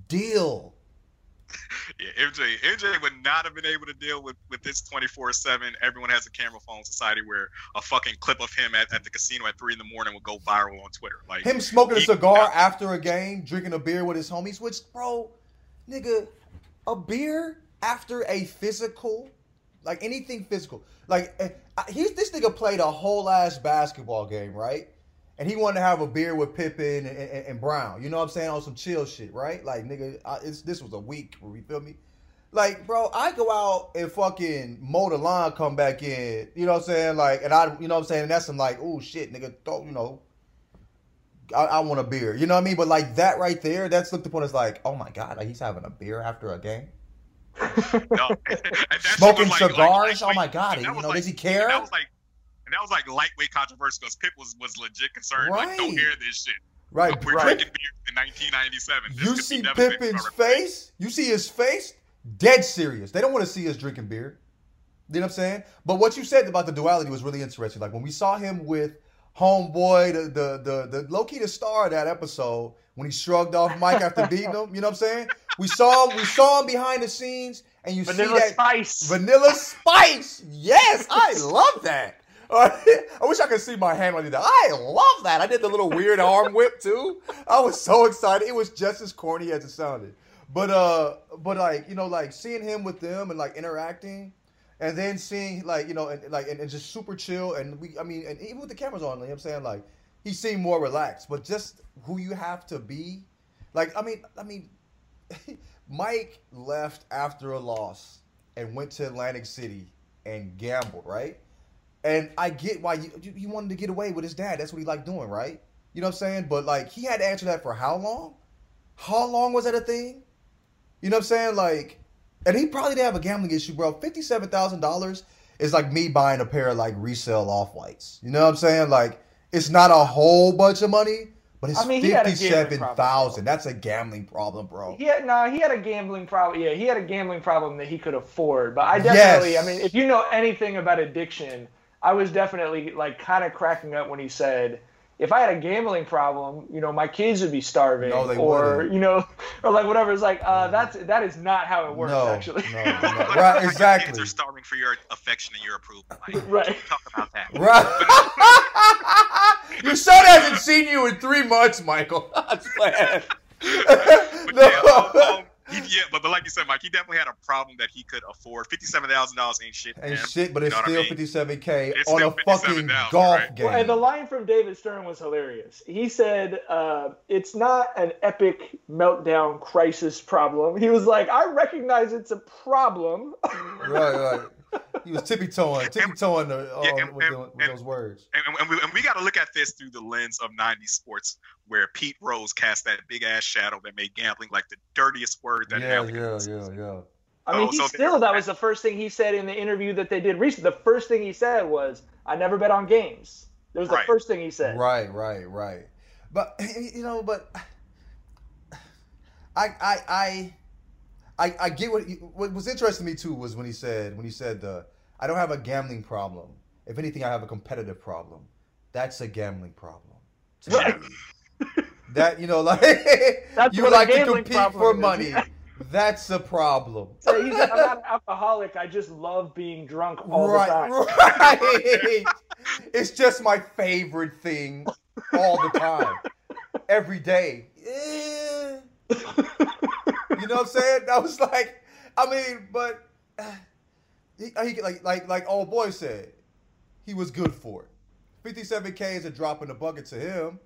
deal *laughs* Yeah, MJ MJ would not have been able to deal with with this twenty four seven. Everyone has a camera phone society where a fucking clip of him at, at the casino at three in the morning would go viral on Twitter. Like Him smoking a he- cigar *laughs* after a game, drinking a beer with his homies, which, bro, nigga, a beer after a physical, like anything physical. Like, eh, he's this nigga played a whole ass basketball game, right? And he wanted to have a beer with Pippen and, and, and Brown. You know what I'm saying? On some chill shit, right? Like, nigga, I, it's, this was a week. You feel me? Like, bro, I go out and fucking mow the lawn, come back in. You know what I'm saying? Like, and I, you know what I'm saying? And that's some like, oh shit, nigga, throw, you know, I, I want a beer. You know what I mean? But like that right there, that's looked upon as like, oh my god, like he's having a beer after a game, *laughs* No. *laughs* And that shit smoking like- like cigars. oh my god, you know, like- does he care? That was like, and that was like lightweight controversy because Pip was was legit concerned. Like, don't hear this shit. Right, We're right. drinking beer in 1997. This You see devastating for Pippen's face. You see his face. Dead serious. They don't want to see us drinking beer. You know what I'm saying? But what you said about the duality was really interesting. Like when we saw him with Homeboy, the the the, the low key the star of that episode when he shrugged off Mike after *laughs* beating him. You know what I'm saying? We saw him. We saw him behind the scenes, and you Vanilla see that Spice. Vanilla Spice. Yes, I *laughs* love that. *laughs* I wish I could see my hand when I did that. I love that. I did the little weird arm *laughs* whip too. I was so excited. It was just as corny as it sounded. But uh, but like you know, like seeing him with them and like interacting, and then seeing like you know, and like and, and just super chill. And we, I mean, and even with the cameras on, you know what I'm saying like he seemed more relaxed. But just who you have to be, like I mean, I mean, *laughs* Mike left after a loss and went to Atlantic City and gambled, right? And I get why you, you, you wanted to get away with his dad. That's what he liked doing, right? You know what I'm saying? But like he had to answer that for how long? How long was that a thing? You know what I'm saying? Like, and he probably didn't have a gambling issue, bro. Fifty-seven thousand dollars is like me buying a pair of like resale off whites. You know what I'm saying? Like, it's not a whole bunch of money, but it's I mean, he had a gambling fifty-seven thousand. That's a gambling problem, bro. He had no, he had a gambling problem. Yeah, he had a gambling problem that he could afford. But I definitely, Yes. I mean, if you know anything about addiction, I was definitely like kind of cracking up when he said, "If I had a gambling problem, you know, my kids would be starving, No, they or wouldn't. you know, *laughs* or like whatever." It's like uh, that's that is not how it works, no, actually. no, no. *laughs* Right, like Your exactly. kids are starving for your affection and your approval. Like, *laughs* Right. Talk about that. Right. Your son hasn't seen you in three months, Michael. I'm just playing. But no. yeah, um, he, yeah, but, but like you said, Mike, he definitely had a problem that he could afford. Fifty-seven thousand dollars ain't shit. Ain't man. shit, but You it's know what I still mean? 57k on a fucking golf right? game. Well, and the line from David Stern was hilarious. He said, uh, "It's not an epic meltdown crisis problem." He was like, "I recognize it's a problem." right, right. He was tippy toeing, tippy toeing the, uh, Yeah, and- with, and- the- with and- those words. And, and we, and we got to look at this through the lens of 90s sports, where Pete Rose cast that big ass shadow that made gambling like the dirtiest word that Yeah, ever yeah, exists. yeah, yeah. I mean, Oh, he so still that was the first thing he said in the interview that they did recently. The first thing he said was, "I never bet on games." That was the first thing he said. Right, right, right. But you know, but I, I, I, I, I get what. He, what was interesting to me too was when he said when he said, uh, "I don't have a gambling problem. If anything, I have a competitive problem. That's a gambling problem." to me. *laughs* That you know, *laughs* like That's you like to compete for is. money. That's a problem. *laughs* So he said, "I'm not an alcoholic. I just love being drunk all right, the time." right. it's just my favorite thing all the time, every day. Eh. You know what I'm saying? That was like, I mean, but uh, he, he like like like old boy said, he was good for it. 57k is a drop in the bucket to him,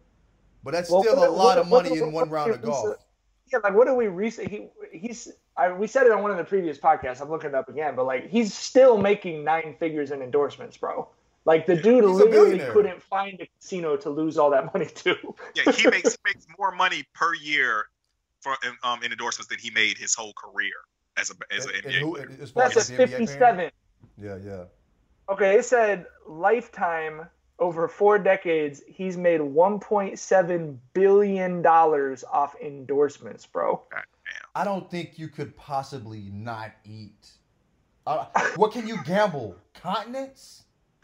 but that's Well, still what- a lot what- of money what- in one round of golf. Yeah, like what do we recent? He he's I, we said it on one of the previous podcasts. I'm looking it up again, but like he's still making nine figures in endorsements, bro. Like the dude He's literally couldn't find a casino to lose all that money to. Yeah, he makes he makes more money per year for um in endorsements than he made his whole career as a as an And- and NBA who- player. as far That's as a the NBA 57. Yeah, yeah. Okay, it said lifetime over four decades, he's made 1.7 billion dollars off endorsements, bro. I don't think you could possibly not eat. Uh, what can you gamble? Continents? *laughs*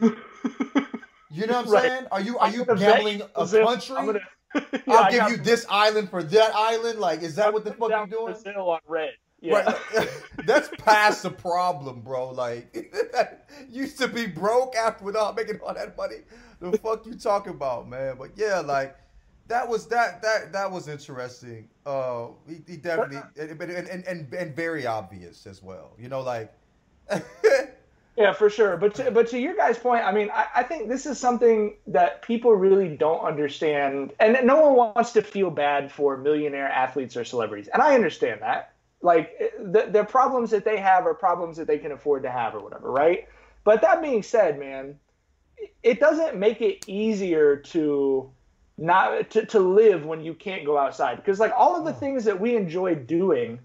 You know what I'm Right. saying? Are you are you gonna bet gambling a country? I'm gonna, *laughs* Yeah, I'll give you this island for that island. Like, is that what the fuck you doing? Brazil on red. Yeah. Right. *laughs* *laughs* That's past the problem, bro. Like, used to be broke after without making all that money. The fuck you talking about, man? But yeah, like that was that that that was interesting. Uh, he, he definitely and, and and and very obvious as well. You know, like. Yeah, for sure. But to, but to your guys' point, I mean, I, I think this is something that people really don't understand, and no one wants to feel bad for millionaire athletes or celebrities, and I understand that. Like the the problems that they have are problems that they can afford to have or whatever, right? But that being said, man, it doesn't make it easier to not to, to live when you can't go outside because like all of the mm. things that we enjoy doing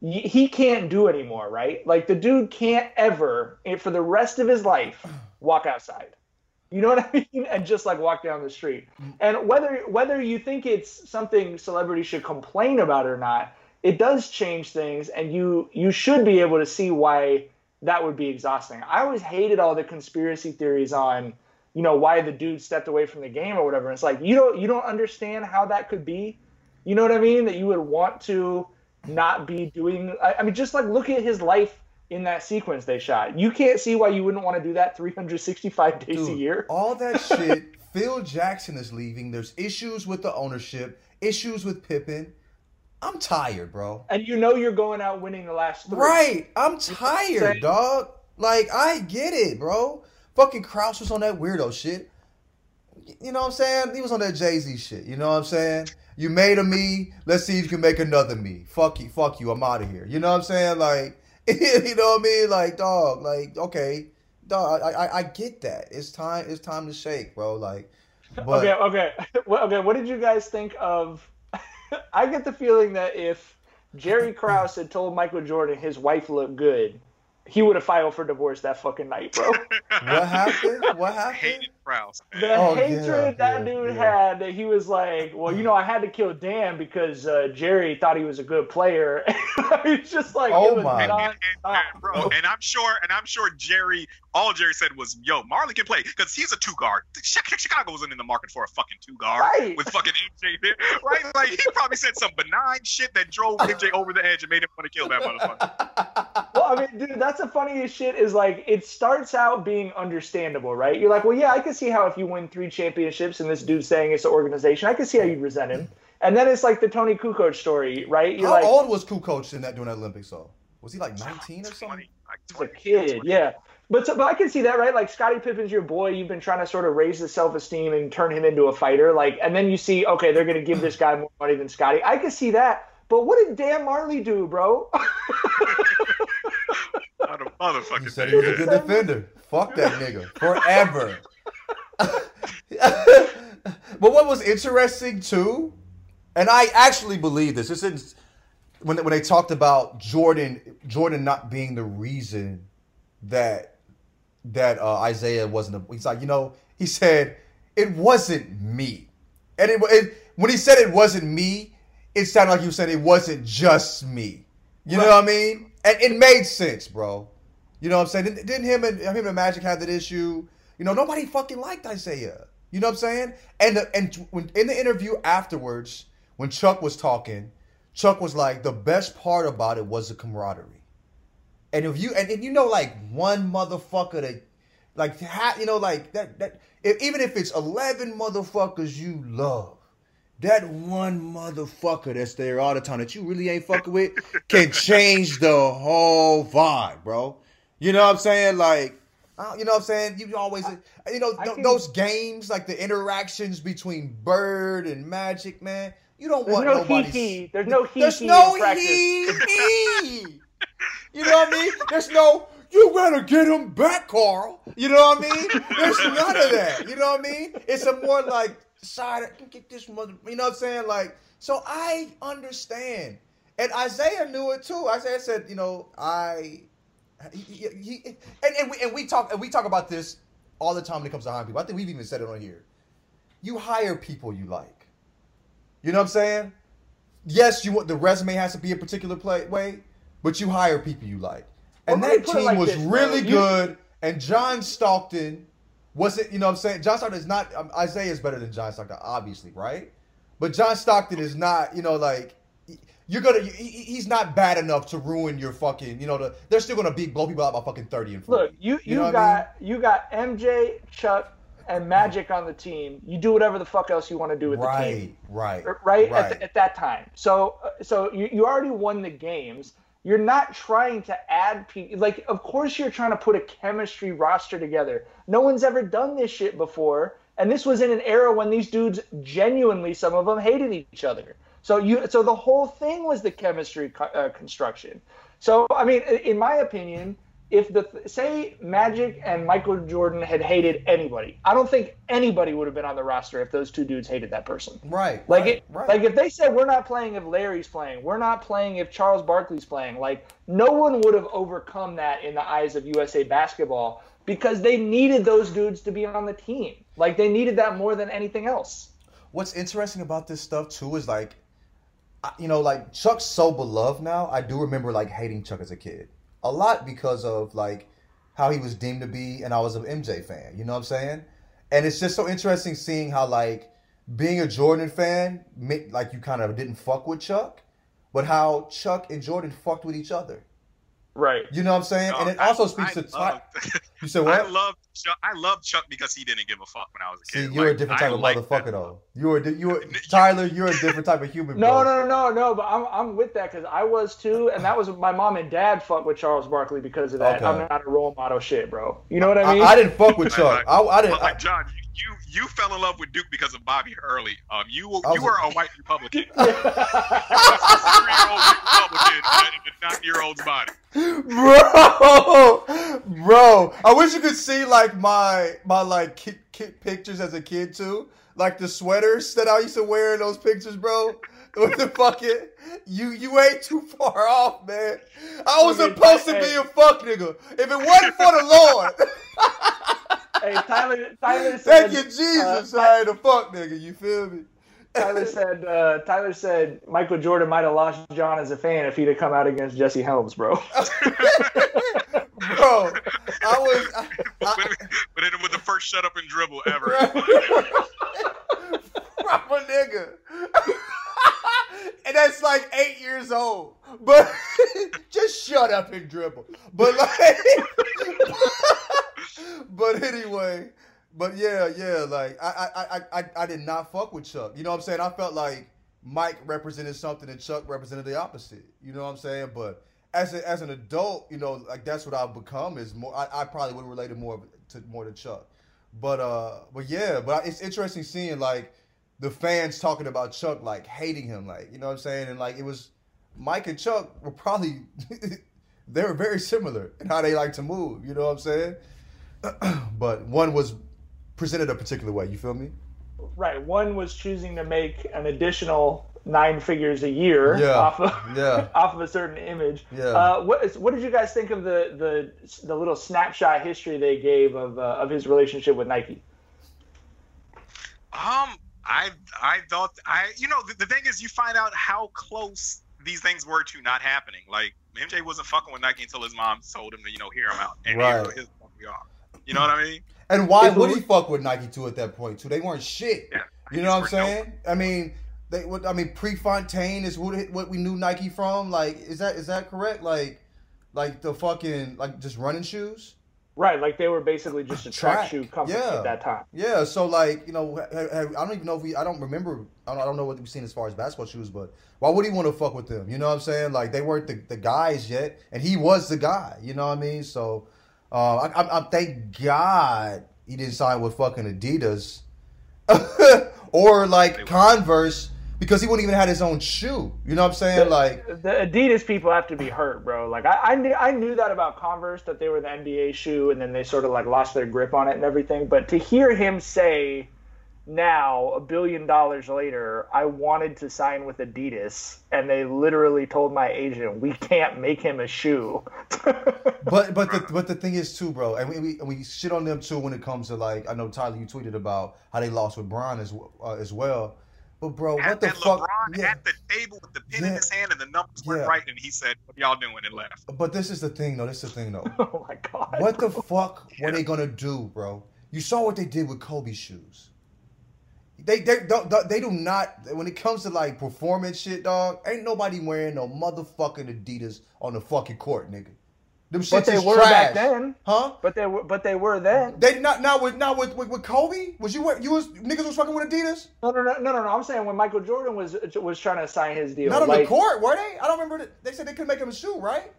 he can't do anymore, right? Like the dude can't ever, eh, for the rest of his life, *sighs* walk outside. You know what I mean? And just like walk down the street. Mm. And whether whether you think it's something celebrities should complain about or not, it does change things, and you you should be able to see why that would be exhausting. I always hated all the conspiracy theories on, you know, why the dude stepped away from the game or whatever. It's like you don't you don't understand how that could be. You know what I mean? That you would want to not be doing. I, I mean, just like look at his life in that sequence they shot. You can't see why you wouldn't want to do that 365 days a year. All that *laughs* shit. Phil Jackson is leaving. There's issues with the ownership, issues with Pippen. I'm tired, bro. And you know you're going out winning the last three. Right. I'm tired, dog. Like, I get it, bro. Fucking Krause was on that weirdo shit. You know what I'm saying? He was on that Jay Z shit. You know what I'm saying? You made a me. Let's see if you can make another me. Fuck you. Fuck you. I'm out of here. You know what I'm saying? Like, *laughs* you know what I mean? Like, dog. Like, okay, dog. I, I, I get that. It's time. It's time to shake, bro. Like, but Okay, okay, *laughs* well, okay. What did you guys think of? *laughs* I get the feeling that if Jerry Krause had told Michael Jordan his wife looked good, he would have filed for divorce that fucking night, bro. *laughs* what happened? *laughs* What happened? Hated Krause. man. The Oh, hatred yeah, that yeah, dude yeah. had that he was like, well, you know, I had to kill Dan because uh, Jerry thought he was a good player. *laughs* It's just like, Oh it my. And, and, and, bro, and I'm sure, and I'm sure Jerry, all Jerry said was, "Yo, Majerle can play because he's a two guard. Chicago wasn't in the market for a fucking two guard Right. with fucking MJ there, right? Like he probably said some benign shit that drove MJ over the edge and made him want to kill that motherfucker. Well, I mean, dude, that's the funniest shit. Is like it starts out being understandable, right? You're like, well, yeah, I can see how if you win three championships and this dude's saying it's an organization, I can see how you'd resent him. And then it's like the Toni Kukoc story, right? You're How like, old was Kukoc in that during that Olympics? though? was he like 19 or something? 20, like a kid, yeah. But so, but I can see that, right? Like Scottie Pippen's your boy. You've been trying to sort of raise his self esteem and turn him into a fighter. Like, and then you see, okay, they're gonna give this guy more money than Scottie. I can see that. But what did Dan Majerle do, bro? *laughs* Motherfucking He said he was a good defender. Fuck that nigga. Forever. *laughs* but what was interesting too, and I actually believe this, this is when when they talked about Jordan Jordan not being the reason that that uh, Isiah wasn't a, he's like, you know, he said it wasn't me. And it, it when he said it wasn't me, it sounded like he was saying it wasn't just me. You know what I mean? And it made sense, bro. You know what I'm saying? Didn't, didn't him and him and Magic have that issue? You know, nobody fucking liked Isiah. You know what I'm saying? And the, and when in the interview afterwards, when Chuck was talking, Chuck was like, the best part about it was the camaraderie. And if you and, and you know like one motherfucker that like ha, you know like that that if, even if it's eleven motherfuckers you love, that one motherfucker that's there all the time that you really ain't fucking with can *laughs* change the whole vibe, bro. You know what I'm saying? Like, uh, you know what I'm saying? You always, you know, th- can- those games like the interactions between Bird and Magic, man. You don't There's want no nobody. he-he. There's no he-he There's in no practice. he he. *laughs* You know what I mean? There's no. You better get him back, Carl. You know what I mean? There's none of that. You know what I mean? It's a more like side. Get this mother. You know what I'm saying? Like, so I understand, and Isiah knew it too. Isiah said, you know, I. He, he, he- and, and we and we talk and we talk about this all the time when it comes to hiring people. I think we've even said it on here. You hire people you like. You know what I'm saying? Yes, you want the resume has to be a particular play, way, but you hire people you like. And Well, that team like was this, really good. And John Stockton wasn't, you know what I'm saying? John Stockton is not, um, Isiah is better than John Stockton, obviously, right? But John Stockton is not, you know, like, you're gonna, he, he- he's not bad enough to ruin your fucking, you know, the, they're still gonna beat, blow people out by fucking 30 and 40. Look, you you, know what I got you got MJ, Chuck, and Magic on the team. You do whatever the fuck else you want to do with the team. Right, right, right, right. At, the, at that time. So uh, so you, you already won the games. You're not trying to add people. Like, of course, you're trying to put a chemistry roster together. No one's ever done this shit before, and this was in an era when these dudes genuinely, some of them hated each other. So you, so the whole thing was the chemistry co- uh, construction. So I mean, in my opinion, if the say Magic and Michael Jordan had hated anybody, I don't think anybody would have been on the roster if those two dudes hated that person. right, Like right, it, right. like if they said we're not playing if Larry's playing, we're not playing if Charles Barkley's playing. Like no one would have overcome that in the eyes of USA basketball because they needed those dudes to be on the team. Like they needed that more than anything else. What's interesting about this stuff too is like, you know, like Chuck's so beloved now. I do remember like hating Chuck as a kid a lot because of like how he was deemed to be, and I was an MJ fan. You know what I'm saying? And it's just so interesting seeing how like being a Jordan fan, like you kind of didn't fuck with Chuck, but how Chuck and Jordan fucked with each other. Right. You know what I'm saying? and it I- also I speaks to love- *laughs* You said what? I love Chuck. I love Chuck because he didn't give a fuck when I was a kid. See, kid. you're a Like, different I type of like motherfucker though. You are, you are *laughs* Tyler. You're a different type of human. *laughs* No, bro. no, no, no, no. But I'm I'm with that because I was too, and that was my mom and dad fucked with Charles Barkley because of that. Okay. I'm not a role model shit, bro. You know what I I, mean? I didn't fuck with *laughs* Chuck. I, I didn't. But like John, you, you you fell in love with Duke because of Bobby Hurley. Um, you you were a white Republican. three-year-old Republican in a nine-year-old's body. bro, bro. I wish you could see like my my like kid, kid pictures as a kid too, like the sweaters that I used to wear in those pictures, bro. *laughs* With the fucking you you ain't too far off, man. I was Okay, supposed to be a fuck nigga. If it wasn't for the Lord, *laughs* hey, Tyler, Tyler *laughs* said. thank you Jesus, uh, I ain't a fuck nigga. You feel me? Tyler said. Uh, Tyler said Michael Jordan might have lost John as a fan if he'd have come out against Jesse Helms, bro. Bro. I was. I, But, but it was the first shut up and dribble ever. *laughs* proper nigga. and that's like eight years old. But *laughs* just shut up and dribble. But like *laughs* But anyway, but yeah, yeah, like I, I I I I did not fuck with Chuck. You know what I'm saying? I felt like Mike represented something and Chuck represented the opposite. You know what I'm saying? But as a, as an adult, you know, like that's what I've become is more. I, I probably would have related more to more to Chuck, but uh, but yeah, but it's interesting seeing like the fans talking about Chuck like hating him, like you know what I'm saying, and like it was Mike and Chuck were probably *laughs* they were very similar in how they like to move. You know what I'm saying? *clears throat* but one was presented a particular way. You feel me? right. One was choosing to make an additional nine figures a year Yeah. *laughs* off of Yeah. *laughs* off of a certain image. Yeah. Uh, what is, what did you guys think of the the the little snapshot history they gave of uh, of his relationship with Nike? Um, I I thought I you know the, the thing is you find out how close these things were to not happening. Like MJ wasn't fucking with Nike until his mom told him to you know hear him out and Right. here his we are. You know what I mean? And why would he fuck with Nike too at that point too? They weren't shit. Yeah, You know what I'm Nikes were dope. saying? I mean, they. What I mean, Prefontaine is what what we knew Nike from. Like, is that is that correct? Like, like the fucking like just running shoes. Right, like they were basically just a track, Track, shoe company yeah. at that time. Yeah. So like you know, ha- ha- I don't even know if we. I don't remember. I don't, I don't know what we've seen as far as basketball shoes, but why would he want to fuck with them? You know what I'm saying? Like they weren't the, the guys yet, and he was the guy. You know what I mean? So, uh, I, I, I thank God he didn't sign with fucking Adidas *laughs* or like Converse because he wouldn't even had his own shoe. You know what I'm saying? Like, The Adidas people have to be hurt, bro. Like I, I knew, I knew that about Converse that they were the NBA shoe, and then they sort of like lost their grip on it and everything. But to hear him say now, a billion dollars later, I wanted to sign with Adidas, and they literally told my agent, we can't make him a shoe. *laughs* but but the but the thing is too, bro, and we, we and we shit on them too when it comes to like I know Tyler, you tweeted about how they lost with Bron as uh, as well. But bro, what At, the at fuck? LeBron Yeah. at the table with the pen in his hand and the numbers weren't right, and he said, "What y'all doing?" and left. But this is the thing, though. This is the thing, though. *laughs* oh my god! What the fuck *laughs* were they gonna do, bro? You saw what they did with Kobe shoes. They they don't they do not when it comes to like performance shit, dog. Ain't nobody wearing no motherfucking Adidas on the fucking court, nigga. Them shits But they were trash. back then. huh? But they were, but they were then. They not now with now with, with with Kobe. Was you you was niggas was fucking with Adidas? No, no, no, no, no, no. I'm saying when Michael Jordan was was trying to sign his deal, Not on like, the court, were they? I don't remember. That. They said they couldn't make him a shoe, right?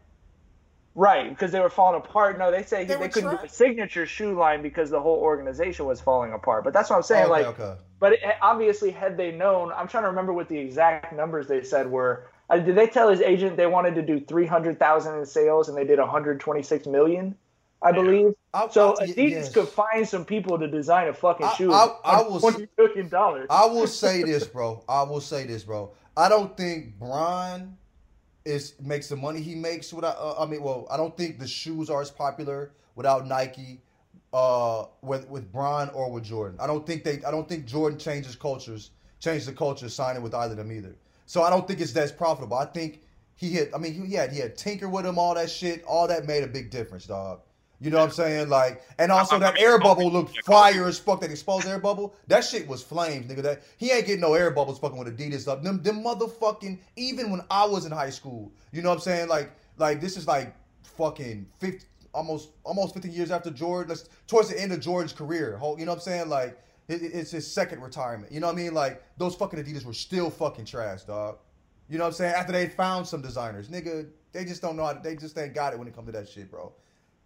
Right, because they were falling apart. No, they say They they, couldn't do a signature shoe line because the whole organization was falling apart. But that's what I'm saying. okay, like, okay. but it, obviously, had they known, I'm trying to remember what the exact numbers they said were. Uh, did they tell his agent they wanted to do 300,000 in sales and they did 126 million? I believe. I- So I- Adidas yes. could find some people to design a fucking I- shoe. I- for I will twenty million dollars. I will say this, bro. I will say this, bro. I don't think Brian is makes the money he makes without. Uh, I mean, well, I don't think the shoes are as popular without Nike. uh, with with Bron or with Jordan. I don't think they. I don't think Jordan changes cultures, changes the culture signing with either of them either. So I don't think it's that's profitable. I think he hit. I mean, he had he had Tinker with him, all that shit. All that made a big difference, dog. You know what I'm saying? Like, and also that air bubble looked fire as fuck. That exposed air bubble. That shit was flames, nigga. That he ain't getting no air bubbles fucking with Adidas up. Them, them motherfucking. Even when I was in high school, you know what I'm saying? Like, like this is like fucking 50, almost almost 50 years after Jordan. Let's towards the end of Jordan's career. Whole- You know what I'm saying? Like, it's his second retirement. You know what I mean? Like those fucking Adidas were still fucking trash, dog. You know what I'm saying? After they found some designers, nigga, they just don't know how. To, they just ain't got it when it comes to that shit, bro.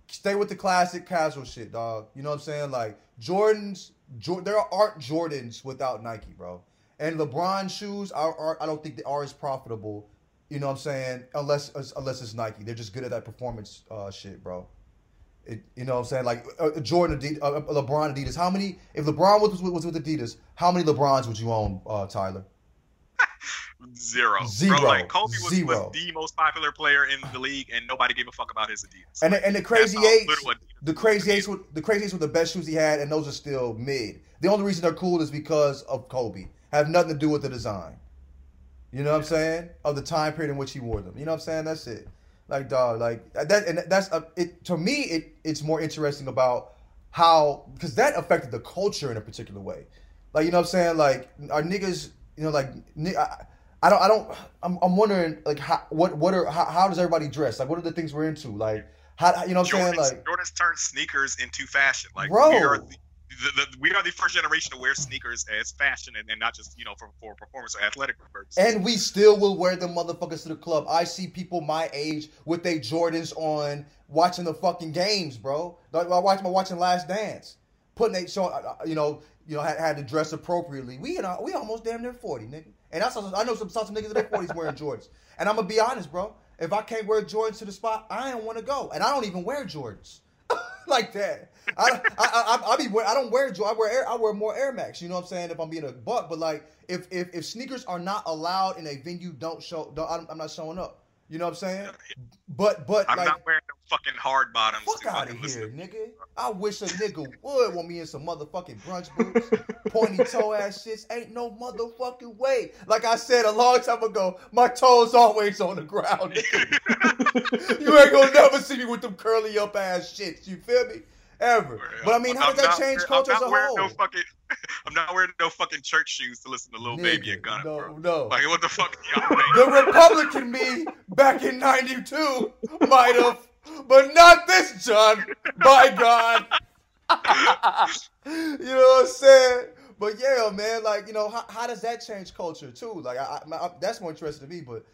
Stay with the classic casual shit, dog. You know what I'm saying? Like Jordans, Jor- there aren't Jordans without Nike, bro. And LeBron shoes are, are I don't think they are as profitable. You know what I'm saying? Unless unless it's Nike, they're just good at that performance uh, shit, bro. It, you know what I'm saying? Like uh, Jordan, Adidas, uh, LeBron, Adidas. How many? If LeBron was with, was with Adidas, how many LeBrons would you own, uh, Tyler? Zero. *laughs* Zero. Bro, like Kobe was, Zero. was the most popular player in the league, and nobody gave a fuck about his Adidas. And the, and the crazy eights, the crazy eights, were, the crazy eights were the best shoes he had, and those are still mid. The only reason they're cool is because of Kobe. Have nothing to do with the design. You know what I'm saying? Of the time period in which he wore them. You know what I'm saying? That's it. Like dog, like that, and that's uh, it. To me, it it's more interesting about how because that affected the culture in a particular way. Like you know what I'm saying? Like our niggas, you know, like I, I don't, I don't. I'm, I'm wondering like how, what, what are, how, how does everybody dress? Like what are the things we're into? Like how, you know what I'm saying? Like Jordan's turned sneakers into fashion. Like Bro. we are the, the, the, we are the first generation to wear sneakers as fashion and, and not just you know for, for performance or athletic purposes. And we still will wear the motherfuckers to the club. I see people my age with their Jordans on, watching the fucking games, bro. I watch, I'm watching Last Dance, putting they showing, uh, you know, you know, had, had to dress appropriately. We, you know, we almost damn near forty, nigga. And I saw, I know some, saw some niggas in their forties wearing Jordans. And I'm gonna be honest, bro. If I can't wear Jordans to the spot, I don't want to go. And I don't even wear Jordans *laughs* like that. I, I, I, I be wear, I don't wear. I wear Air, I wear more Air Max. You know what I'm saying? If I'm being a buck, but like if if, if sneakers are not allowed in a venue, don't show. Don't, I'm not showing up. You know what I'm saying? But but I'm like. not wearing no fucking hard bottoms. Fuck out of here, nigga. I wish a nigga would want me in some motherfucking brunch boots, pointy toe ass shits. Ain't no motherfucking way. Like I said a long time ago, my toes always on the ground. *laughs* nigga. you ain't gonna never see me with them curly up ass shits. You feel me? Ever. But I mean, how does that change culture as a whole? No fucking, I'm not wearing no fucking church shoes to listen to Lil Baby Nigga, and Gunna. no, bro. no. Like what the fuck? Y'all *laughs* The Republican me back in '92 might have, but not this John. By God. *laughs* you know what I'm saying? But yeah, man, like you know, how, how does that change culture too? Like, I, I, I- that's more interesting to me. But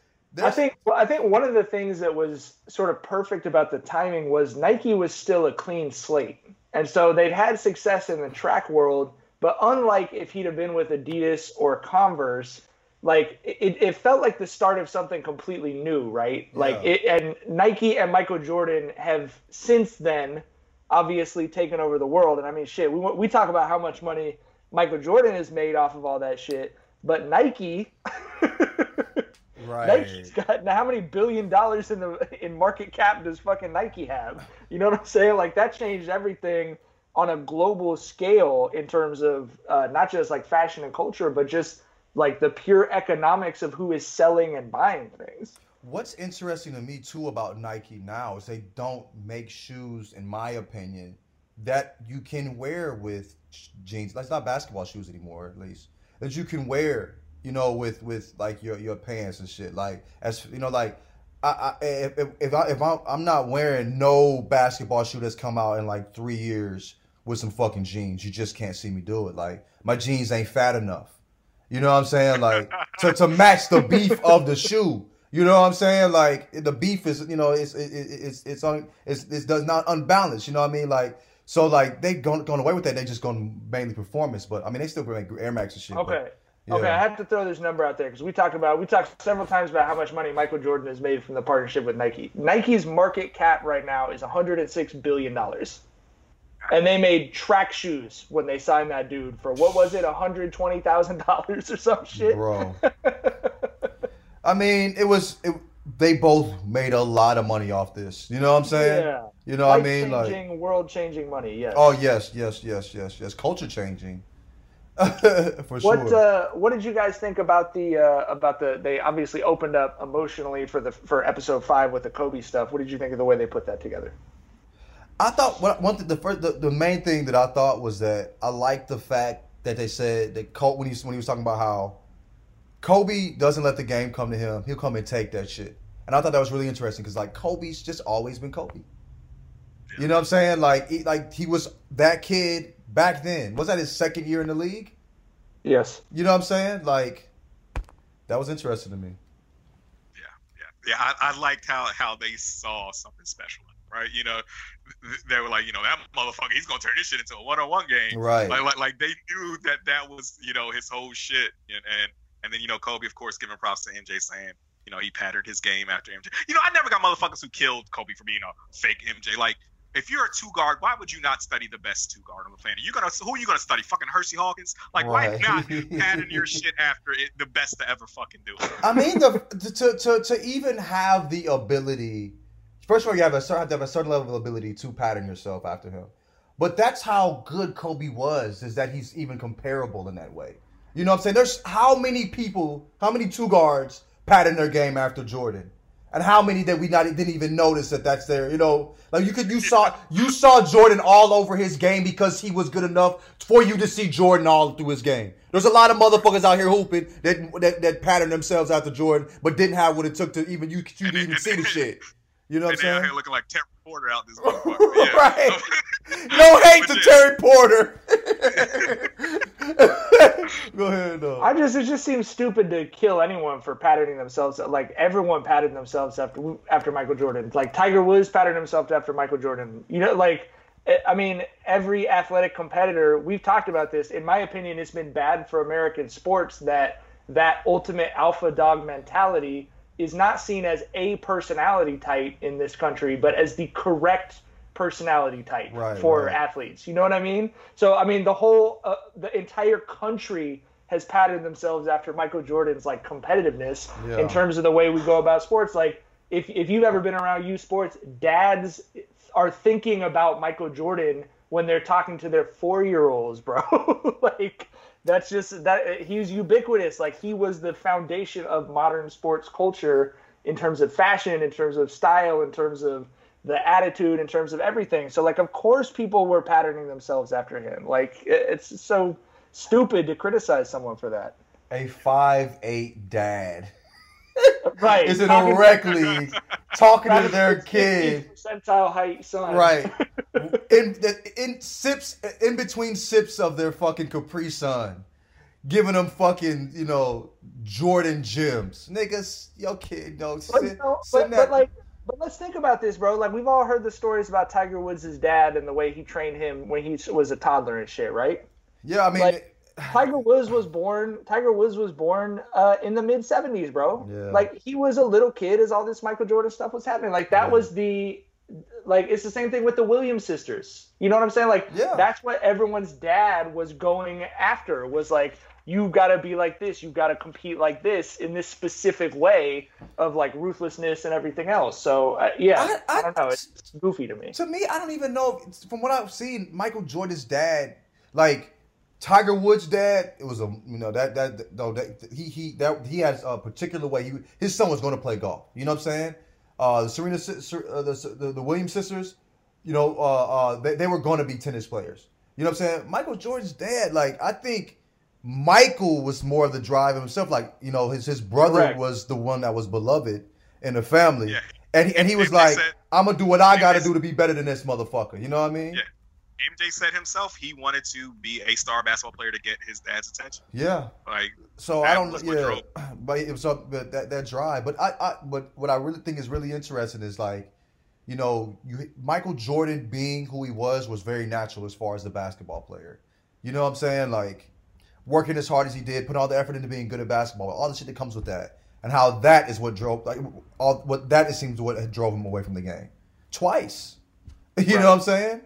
I think well, I think one of the things that was sort of perfect about the timing was Nike was still a clean slate, and so they'd had success in the track world. But unlike if he'd have been with Adidas or Converse, like it, it felt like the start of something completely new, right? Like Yeah. it, and Nike and Michael Jordan have since then obviously taken over the world. And I mean, shit, we we talk about how much money Michael Jordan has made off of all that shit, but Nike. *laughs* right. Nike's got now how many billion dollars in the in market cap does fucking Nike have? You know what I'm saying? Like that changed everything on a global scale in terms of uh, not just like fashion and culture, but just like the pure economics of who is selling and buying things. What's interesting to me too about Nike now is they don't make shoes, in my opinion, that you can wear with jeans. That's not basketball shoes anymore, at least that you can wear, you know, with with like your your pants and shit. Like as you know, like I, I if if, if I if I'm, I'm not wearing no basketball shoe that's come out in like three years with some fucking jeans, you just can't see me do it. Like my jeans ain't fat enough. You know what I'm saying? Like to, to match the beef of the shoe. You know what I'm saying? Like the beef is, you know, it's it, it, it's it's it's it does not unbalanced. You know what I mean? Like so, like they gone gone away with that. They just gone mainly performance, but I mean they still make Air Max and shit. but- Okay. Yeah. Okay, I have to throw this number out there because we talked about we talked several times about how much money Michael Jordan has made from the partnership with Nike. Nike's market cap right now is 106 billion dollars, and they made track shoes when they signed that dude for what was it, 120 thousand dollars or some shit. bro. *laughs* I mean, it was it, they both made a lot of money off this. You know what I'm saying? Yeah. You know what I mean? Like, world changing money. Yes. oh yes, yes, yes, yes, yes. Culture changing. *laughs* For What sure. uh, what did you guys think about the uh, about the they obviously opened up emotionally for the for episode five with the Kobe stuff. What did you think of the way they put that together? I thought what one thing, the first the, the main thing that I thought was that I liked the fact that they said that Kobe when he when he was talking about how Kobe doesn't let the game come to him, he'll come and take that shit. And I thought that was really interesting because like Kobe's just always been Kobe. You know what I'm saying? Like he, like he was that kid back then. Was that his second year in the league? Yes. You know what I'm saying? Like that was interesting to me. Yeah, yeah, yeah. I, I liked how how they saw something special, right? You know, th- they were like, you know, that motherfucker, he's gonna turn this shit into a one-on-one game, Right. Like, like, like they knew that that was, you know, his whole shit, and and, and then you know, Kobe, of course, giving props to MJ, saying, you know, he patterned his game after MJ. You know, I never got motherfuckers who killed Kobe for being a fake MJ. Like, if you're a two guard, why would you not study the best two guard on the planet? You gonna who are you gonna study? Fucking Hersey Hawkins? Like, Right. why not *laughs* pattern your shit after it, the best to ever fucking do it? I mean, the to, to to even have the ability. First of all, you have a certain have to have a certain level of ability to pattern yourself after him. But that's how good Kobe was. Is that he's even comparable in that way? You know what I'm saying? There's how many people, how many two guards pattern their game after Jordan, and how many that we not didn't even notice that that's there. You know, like you could you saw you saw Jordan all over his game because he was good enough for you to see Jordan all through his game. There's a lot of motherfuckers out here hooping that that, that pattern themselves after Jordan, but didn't have what it took to even you you didn't even see the shit. You know what they out I'm here looking like Terry Porter out this *laughs* motherfucker. Yeah. Right. *laughs* No hate to. Terry Porter. *laughs* Go ahead, though. I just it just seems stupid to kill anyone for patterning themselves. Like everyone patterned themselves after after Michael Jordan. Like Tiger Woods patterned himself after Michael Jordan. You know, like eh, I mean, every athletic competitor. We've talked about this. In my opinion, it's been bad for American sports that that ultimate alpha dog mentality is not seen as a personality type in this country, but as the correct personality type Right, for right. athletes. You know what I mean? So I mean, the whole uh, the entire country has patterned themselves after Michael Jordan's like competitiveness Yeah. in terms of the way we go about sports. Like if if you've ever been around youth sports, dads are thinking about Michael Jordan when they're talking to their four year olds, bro. *laughs* like that's just that he's ubiquitous. Like he was the foundation of modern sports culture in terms of fashion, in terms of style, in terms of the attitude, in terms of everything. So like of course people were patterning themselves after him. Like it's so stupid to criticize someone for that. A five eight dad Right. is in Talking- a rec league talking to *laughs* their kid. Percentile height son. Right. *laughs* In in sips in between sips of their fucking Capri Sun, giving them fucking you know Jordan gems. Niggas, yo kid, no, But, sit, you know, sit but, but like, but let's think about this, bro. Like, we've all heard the stories about Tiger Woods' dad and the way he trained him when he was a toddler and shit, right? yeah, I mean, like- Tiger Woods was born. Tiger Woods was born uh, in the mid '70s, bro. Yeah. Like he was a little kid as all this Michael Jordan stuff was happening. Like that Yeah. was the, like it's the same thing with the Williams sisters. You know what I'm saying? Like Yeah. that's what everyone's dad was going after. Was like you got to be like this. You got to compete like this in this specific way of like ruthlessness and everything else. So uh, yeah, I- I, I- don't know. It's, it's goofy to me. to me, I don't even know. if- From what I've seen, Michael Jordan's dad, like Tiger Woods' dad, it was a you know that that no that he he that he has a particular way. He his son was going to play golf. You know what I'm saying? Uh, the Serena, uh, the, the the Williams sisters, you know, uh, uh, they, they were going to be tennis players. You know what I'm saying? Michael Jordan's dad, like I think. Michael was more of the drive himself, like you know, his his brother Correct. was the one that was beloved in the family, Yeah. and he, and he was MJ like, said- "I'm gonna do what I gotta do to be better than this motherfucker." You know what I mean? Yeah. MJ said himself he wanted to be a star basketball player to get his dad's attention. Yeah. Like, So I don't know. Yeah, *clears throat* but it was up, but that that drive. But I, I, but what I really think is really interesting is like, you know, you Michael Jordan being who he was was very natural as far as the basketball player. You know what I'm saying? Like, working as hard as he did, put all the effort into being good at basketball, all the shit that comes with that, and how that is what drove like all what that it seems what drove him away from the game twice. *laughs* You know what I'm saying?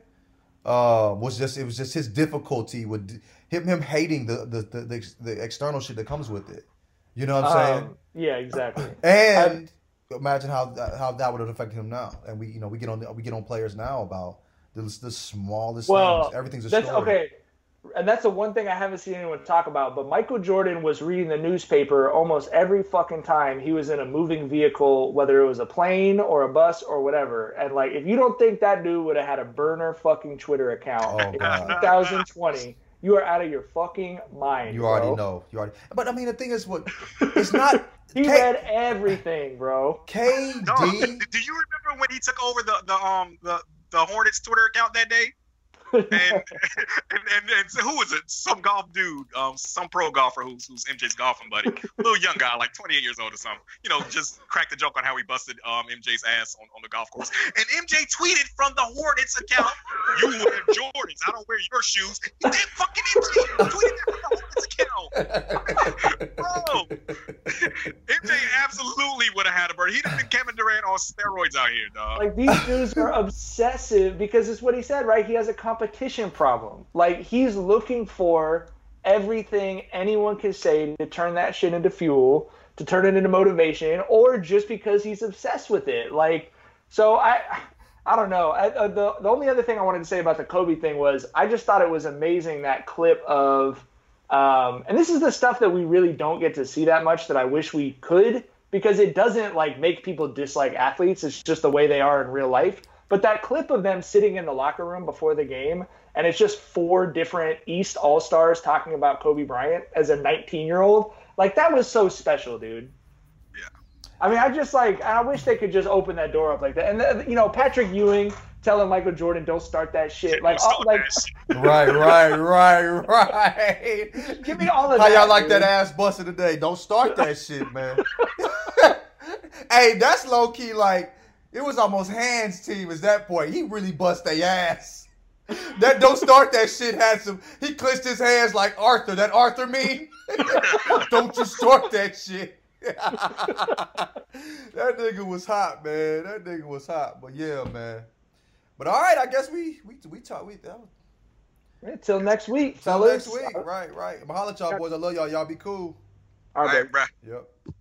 Uh, was just it was just his difficulty with him him hating the the, the the the external shit that comes with it. You know what I'm saying? Um, yeah, exactly. *clears throat* and imagine how that, how that would have affected him now. And we, you know, we get on we get on players now about the, the smallest Well, things. Everything's a That's story. okay. And that's the one thing I haven't seen anyone talk about. But Michael Jordan was reading the newspaper almost every fucking time he was in a moving vehicle, whether it was a plane or a bus or whatever. And like, if you don't think that dude would have had a burner fucking Twitter account Oh, in God. 2020, you are out of your fucking mind. You already bro. know. You already. But I mean, the thing is, what it's not. *laughs* He K- read everything, bro. KD. No, do, do you remember when he took over the the um the the Hornets Twitter account that day? And *laughs* and, and, and so it? Some golf dude, um, some pro golfer who's who's MJ's golfing buddy, a little young guy, like 28 years old or something. You know, just cracked a joke on how he busted um MJ's ass on, on the golf course. And MJ tweeted from the Hornets account, "You wear Jordans, I don't wear your shoes." He did fucking MJ tweeted that Hornets account, bro. MJ absolutely would have had a bird. He'd have been Kevin Durant on steroids out here, dog. Like these dudes are obsessive because it's what he said, right? He has a competition problem. Like he's looking for everything anyone can say to turn that shit into fuel, to turn it into motivation, or just because he's obsessed with it. Like, so I, I don't know. I, uh, the the only other thing I wanted to say about the Kobe thing was I just thought it was amazing that clip of, um, and this is the stuff that we really don't get to see that much that I wish we could because it doesn't like make people dislike athletes. It's just the way they are in real life. But that clip of them sitting in the locker room before the game, and it's just four different East All Stars talking about Kobe Bryant as a 19 year old, like that was so special, dude. Yeah. I mean, I just like I wish they could just open that door up like that. And uh, you know, Patrick Ewing telling Michael Jordan, "Don't start that shit." Like, all, like *laughs* right, right, right, right. give me all of How that. How y'all like dude. that ass busted today? Don't start that *laughs* shit, man. *laughs* hey, that's low key like it was almost hands team at that point. He really bust their ass. That don't start that shit had some. He clenched his hands like Arthur. That Arthur meme. don't you start that shit. that nigga was hot, man. That nigga was hot. But yeah, man. But all right, I guess we we we talk. We that was, Until next week, Until next week. Right, right. Mahalo, y'all boys. I love y'all. Y'all be cool. All All right, right, bruh. Yep.